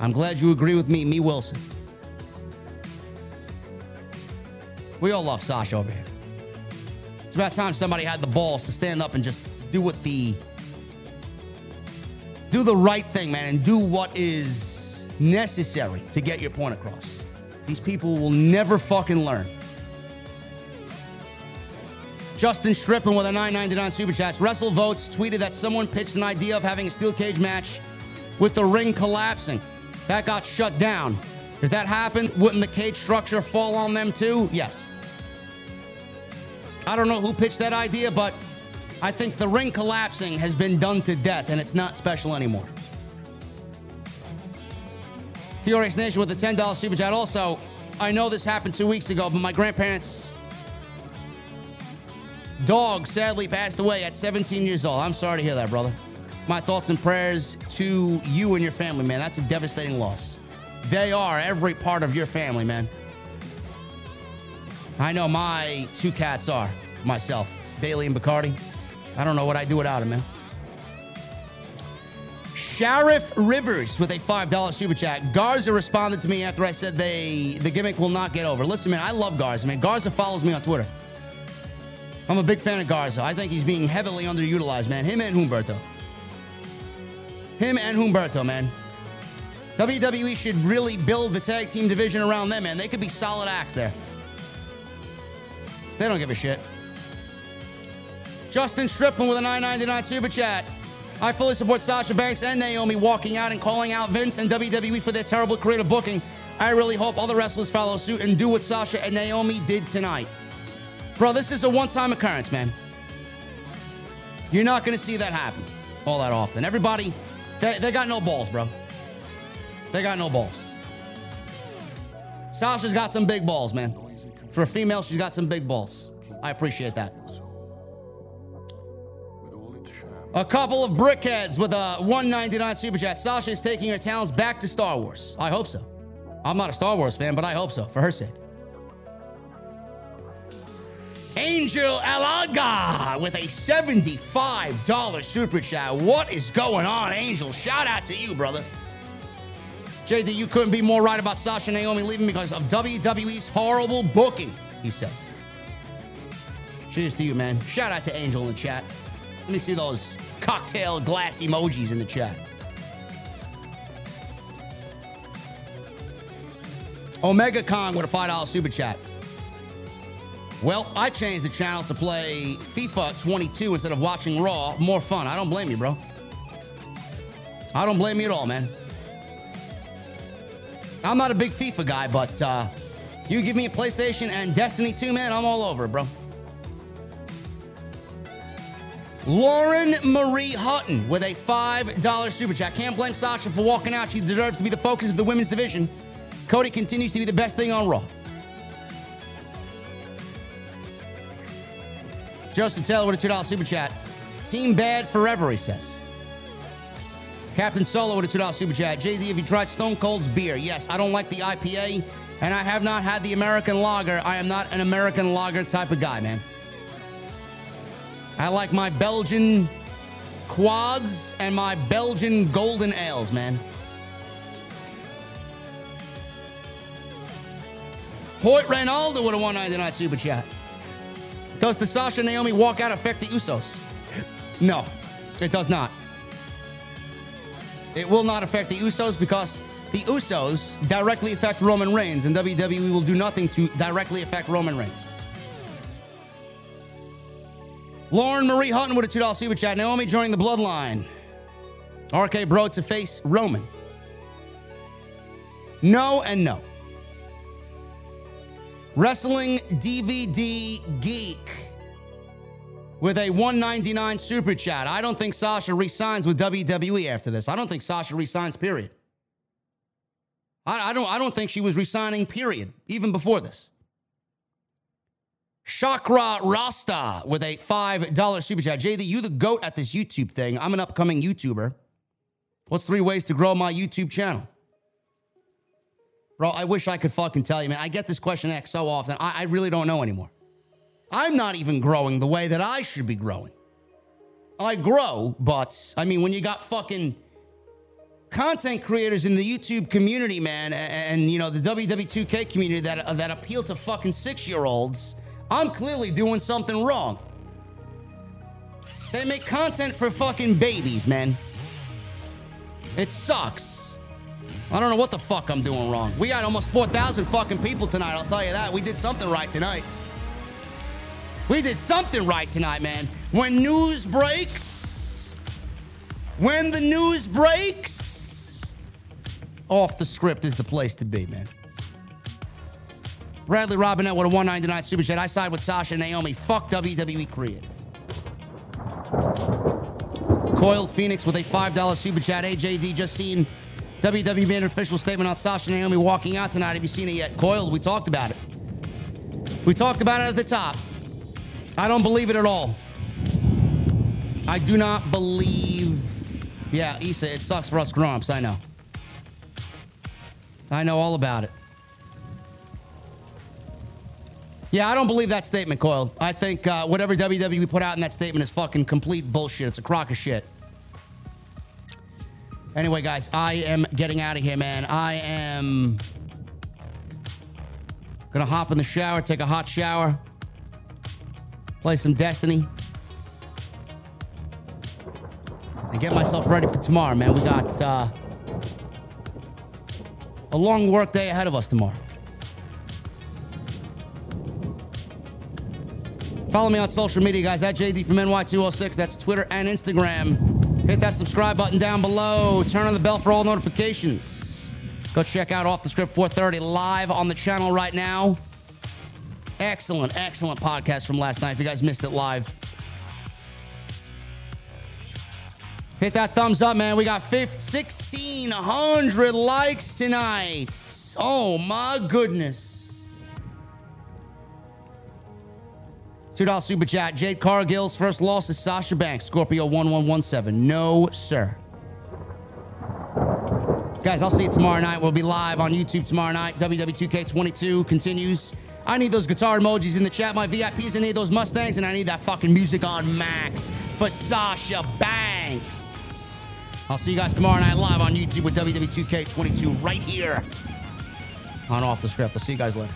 I'm glad you agree with me, me Wilson. We all love Sasha over here. It's about time somebody had the balls to stand up and just do what the do the right thing, man, and do what is necessary to get your point across. These people will never fucking learn. Justin Strippin with a 999 super chats. WrestleVotes tweeted that someone pitched an idea of having a steel cage match with the ring collapsing. That got shut down. If that happened, wouldn't the cage structure fall on them too? Yes. I don't know who pitched that idea, but I think the ring collapsing has been done to death and it's not special anymore. Furious Nation with a $10 super chat. Also, I know this happened two weeks ago, but my grandparents' dog sadly passed away at 17 years old. I'm sorry to hear that, brother. My thoughts and prayers to you and your family, man. That's a devastating loss. They are every part of your family, man. I know my two cats are myself, Bailey and Bacardi. I don't know what I'd do without him, man. Sheriff Rivers with a $5 super chat. Garza responded to me after I said they the gimmick will not get over. Listen, man, I love Garza, man. Garza follows me on Twitter. I'm a big fan of Garza. I think he's being heavily underutilized, man. Him and Humberto. Him and Humberto, man. WWE should really build the tag team division around them, man. They could be solid acts there. They don't give a shit. Justin Strickland with a 999 super chat. I fully support Sasha Banks and Naomi walking out and calling out Vince and WWE for their terrible creative booking. I really hope other wrestlers follow suit and do what Sasha and Naomi did tonight. Bro, this is a one time occurrence, man. You're not going to see that happen. all that often. Everybody, they, they got no balls, bro. They got no balls. Sasha's got some big balls, man. For a female, she's got some big balls. I appreciate that. A couple of brickheads with a 199 super chat. Sasha is taking her talents back to Star Wars. I hope so. I'm not a Star Wars fan, but I hope so for her sake. Angel Alaga with a $75 super chat. What is going on, Angel? Shout out to you, brother. JD, you couldn't be more right about Sasha Naomi leaving because of WWE's horrible booking, he says. Cheers to you, man. Shout out to Angel in the chat. Let me see those cocktail glass emojis in the chat. Omega Kong with a $5 super chat. Well, I changed the channel to play FIFA 22 instead of watching Raw. More fun. I don't blame you, bro. I don't blame you at all, man. I'm not a big FIFA guy, but uh, you give me a PlayStation and Destiny 2, man, I'm all over bro. Lauren Marie Hutton with a $5 super chat. Can't blame Sasha for walking out. She deserves to be the focus of the women's division. Cody continues to be the best thing on Raw. Joseph Taylor with a $2 super chat. Team bad forever, he says. Captain Solo with a $2 super chat. JD, have you tried Stone Cold's beer? Yes, I don't like the IPA, and I have not had the American lager. I am not an American lager type of guy, man. I like my Belgian quads and my Belgian golden ales, man. Hoyt Reynaldo with a 199 super chat. Does the Sasha Naomi walkout affect the Usos? No, it does not. It will not affect the Usos because the Usos directly affect Roman Reigns, and WWE will do nothing to directly affect Roman Reigns. Lauren Marie Hutton with a $2 super chat. Naomi joining the bloodline. RK Bro to face Roman. No and no. Wrestling DVD Geek with a 199 super chat. I don't think Sasha resigns with WWE after this. I don't think Sasha resigns, period. I, I, don't, I don't think she was resigning, period, even before this. Chakra Rasta with a $5 super chat. JD, you the goat at this YouTube thing. I'm an upcoming YouTuber. What's three ways to grow my YouTube channel? Bro, I wish I could fucking tell you, man. I get this question asked so often. I, I really don't know anymore. I'm not even growing the way that I should be growing. I grow, but I mean, when you got fucking content creators in the YouTube community, man, and, and you know the WW2K community that uh, that appeal to fucking six year olds, I'm clearly doing something wrong. They make content for fucking babies, man. It sucks. I don't know what the fuck I'm doing wrong. We had almost 4,000 fucking people tonight, I'll tell you that. We did something right tonight. We did something right tonight, man. When news breaks, when the news breaks, off the script is the place to be, man. Bradley Robinette with a 199 super chat. I side with Sasha and Naomi. Fuck WWE Creative. Coiled Phoenix with a $5 super chat. AJD just seen WWE made an official statement on Sasha and Naomi walking out tonight. Have you seen it yet? Coiled, we talked about it. We talked about it at the top. I don't believe it at all. I do not believe. Yeah, Issa, it sucks for us grown I know. I know all about it. Yeah, I don't believe that statement, Coiled. I think uh, whatever WWE put out in that statement is fucking complete bullshit. It's a crock of shit. Anyway, guys, I am getting out of here, man. I am gonna hop in the shower, take a hot shower, play some Destiny, and get myself ready for tomorrow, man. We got uh, a long work day ahead of us tomorrow. Follow me on social media, guys, at JD from NY206. That's Twitter and Instagram. Hit that subscribe button down below. Turn on the bell for all notifications. Go check out Off the Script 430 live on the channel right now. Excellent, excellent podcast from last night. If you guys missed it live, Hit that thumbs up, man. We got 1,600 likes tonight. Oh, my goodness. $2 super chat. Jade Cargill's first loss is Sasha Banks, Scorpio 1117. No, sir. Guys, I'll see you tomorrow night. We'll be live on YouTube tomorrow night. WW2K22 continues. I need those guitar emojis in the chat. My VIPs, I need those Mustangs, and I need that fucking music on max for Sasha Banks. I'll see you guys tomorrow night live on YouTube with WW2K22 right here on Off the Script. I'll see you guys later.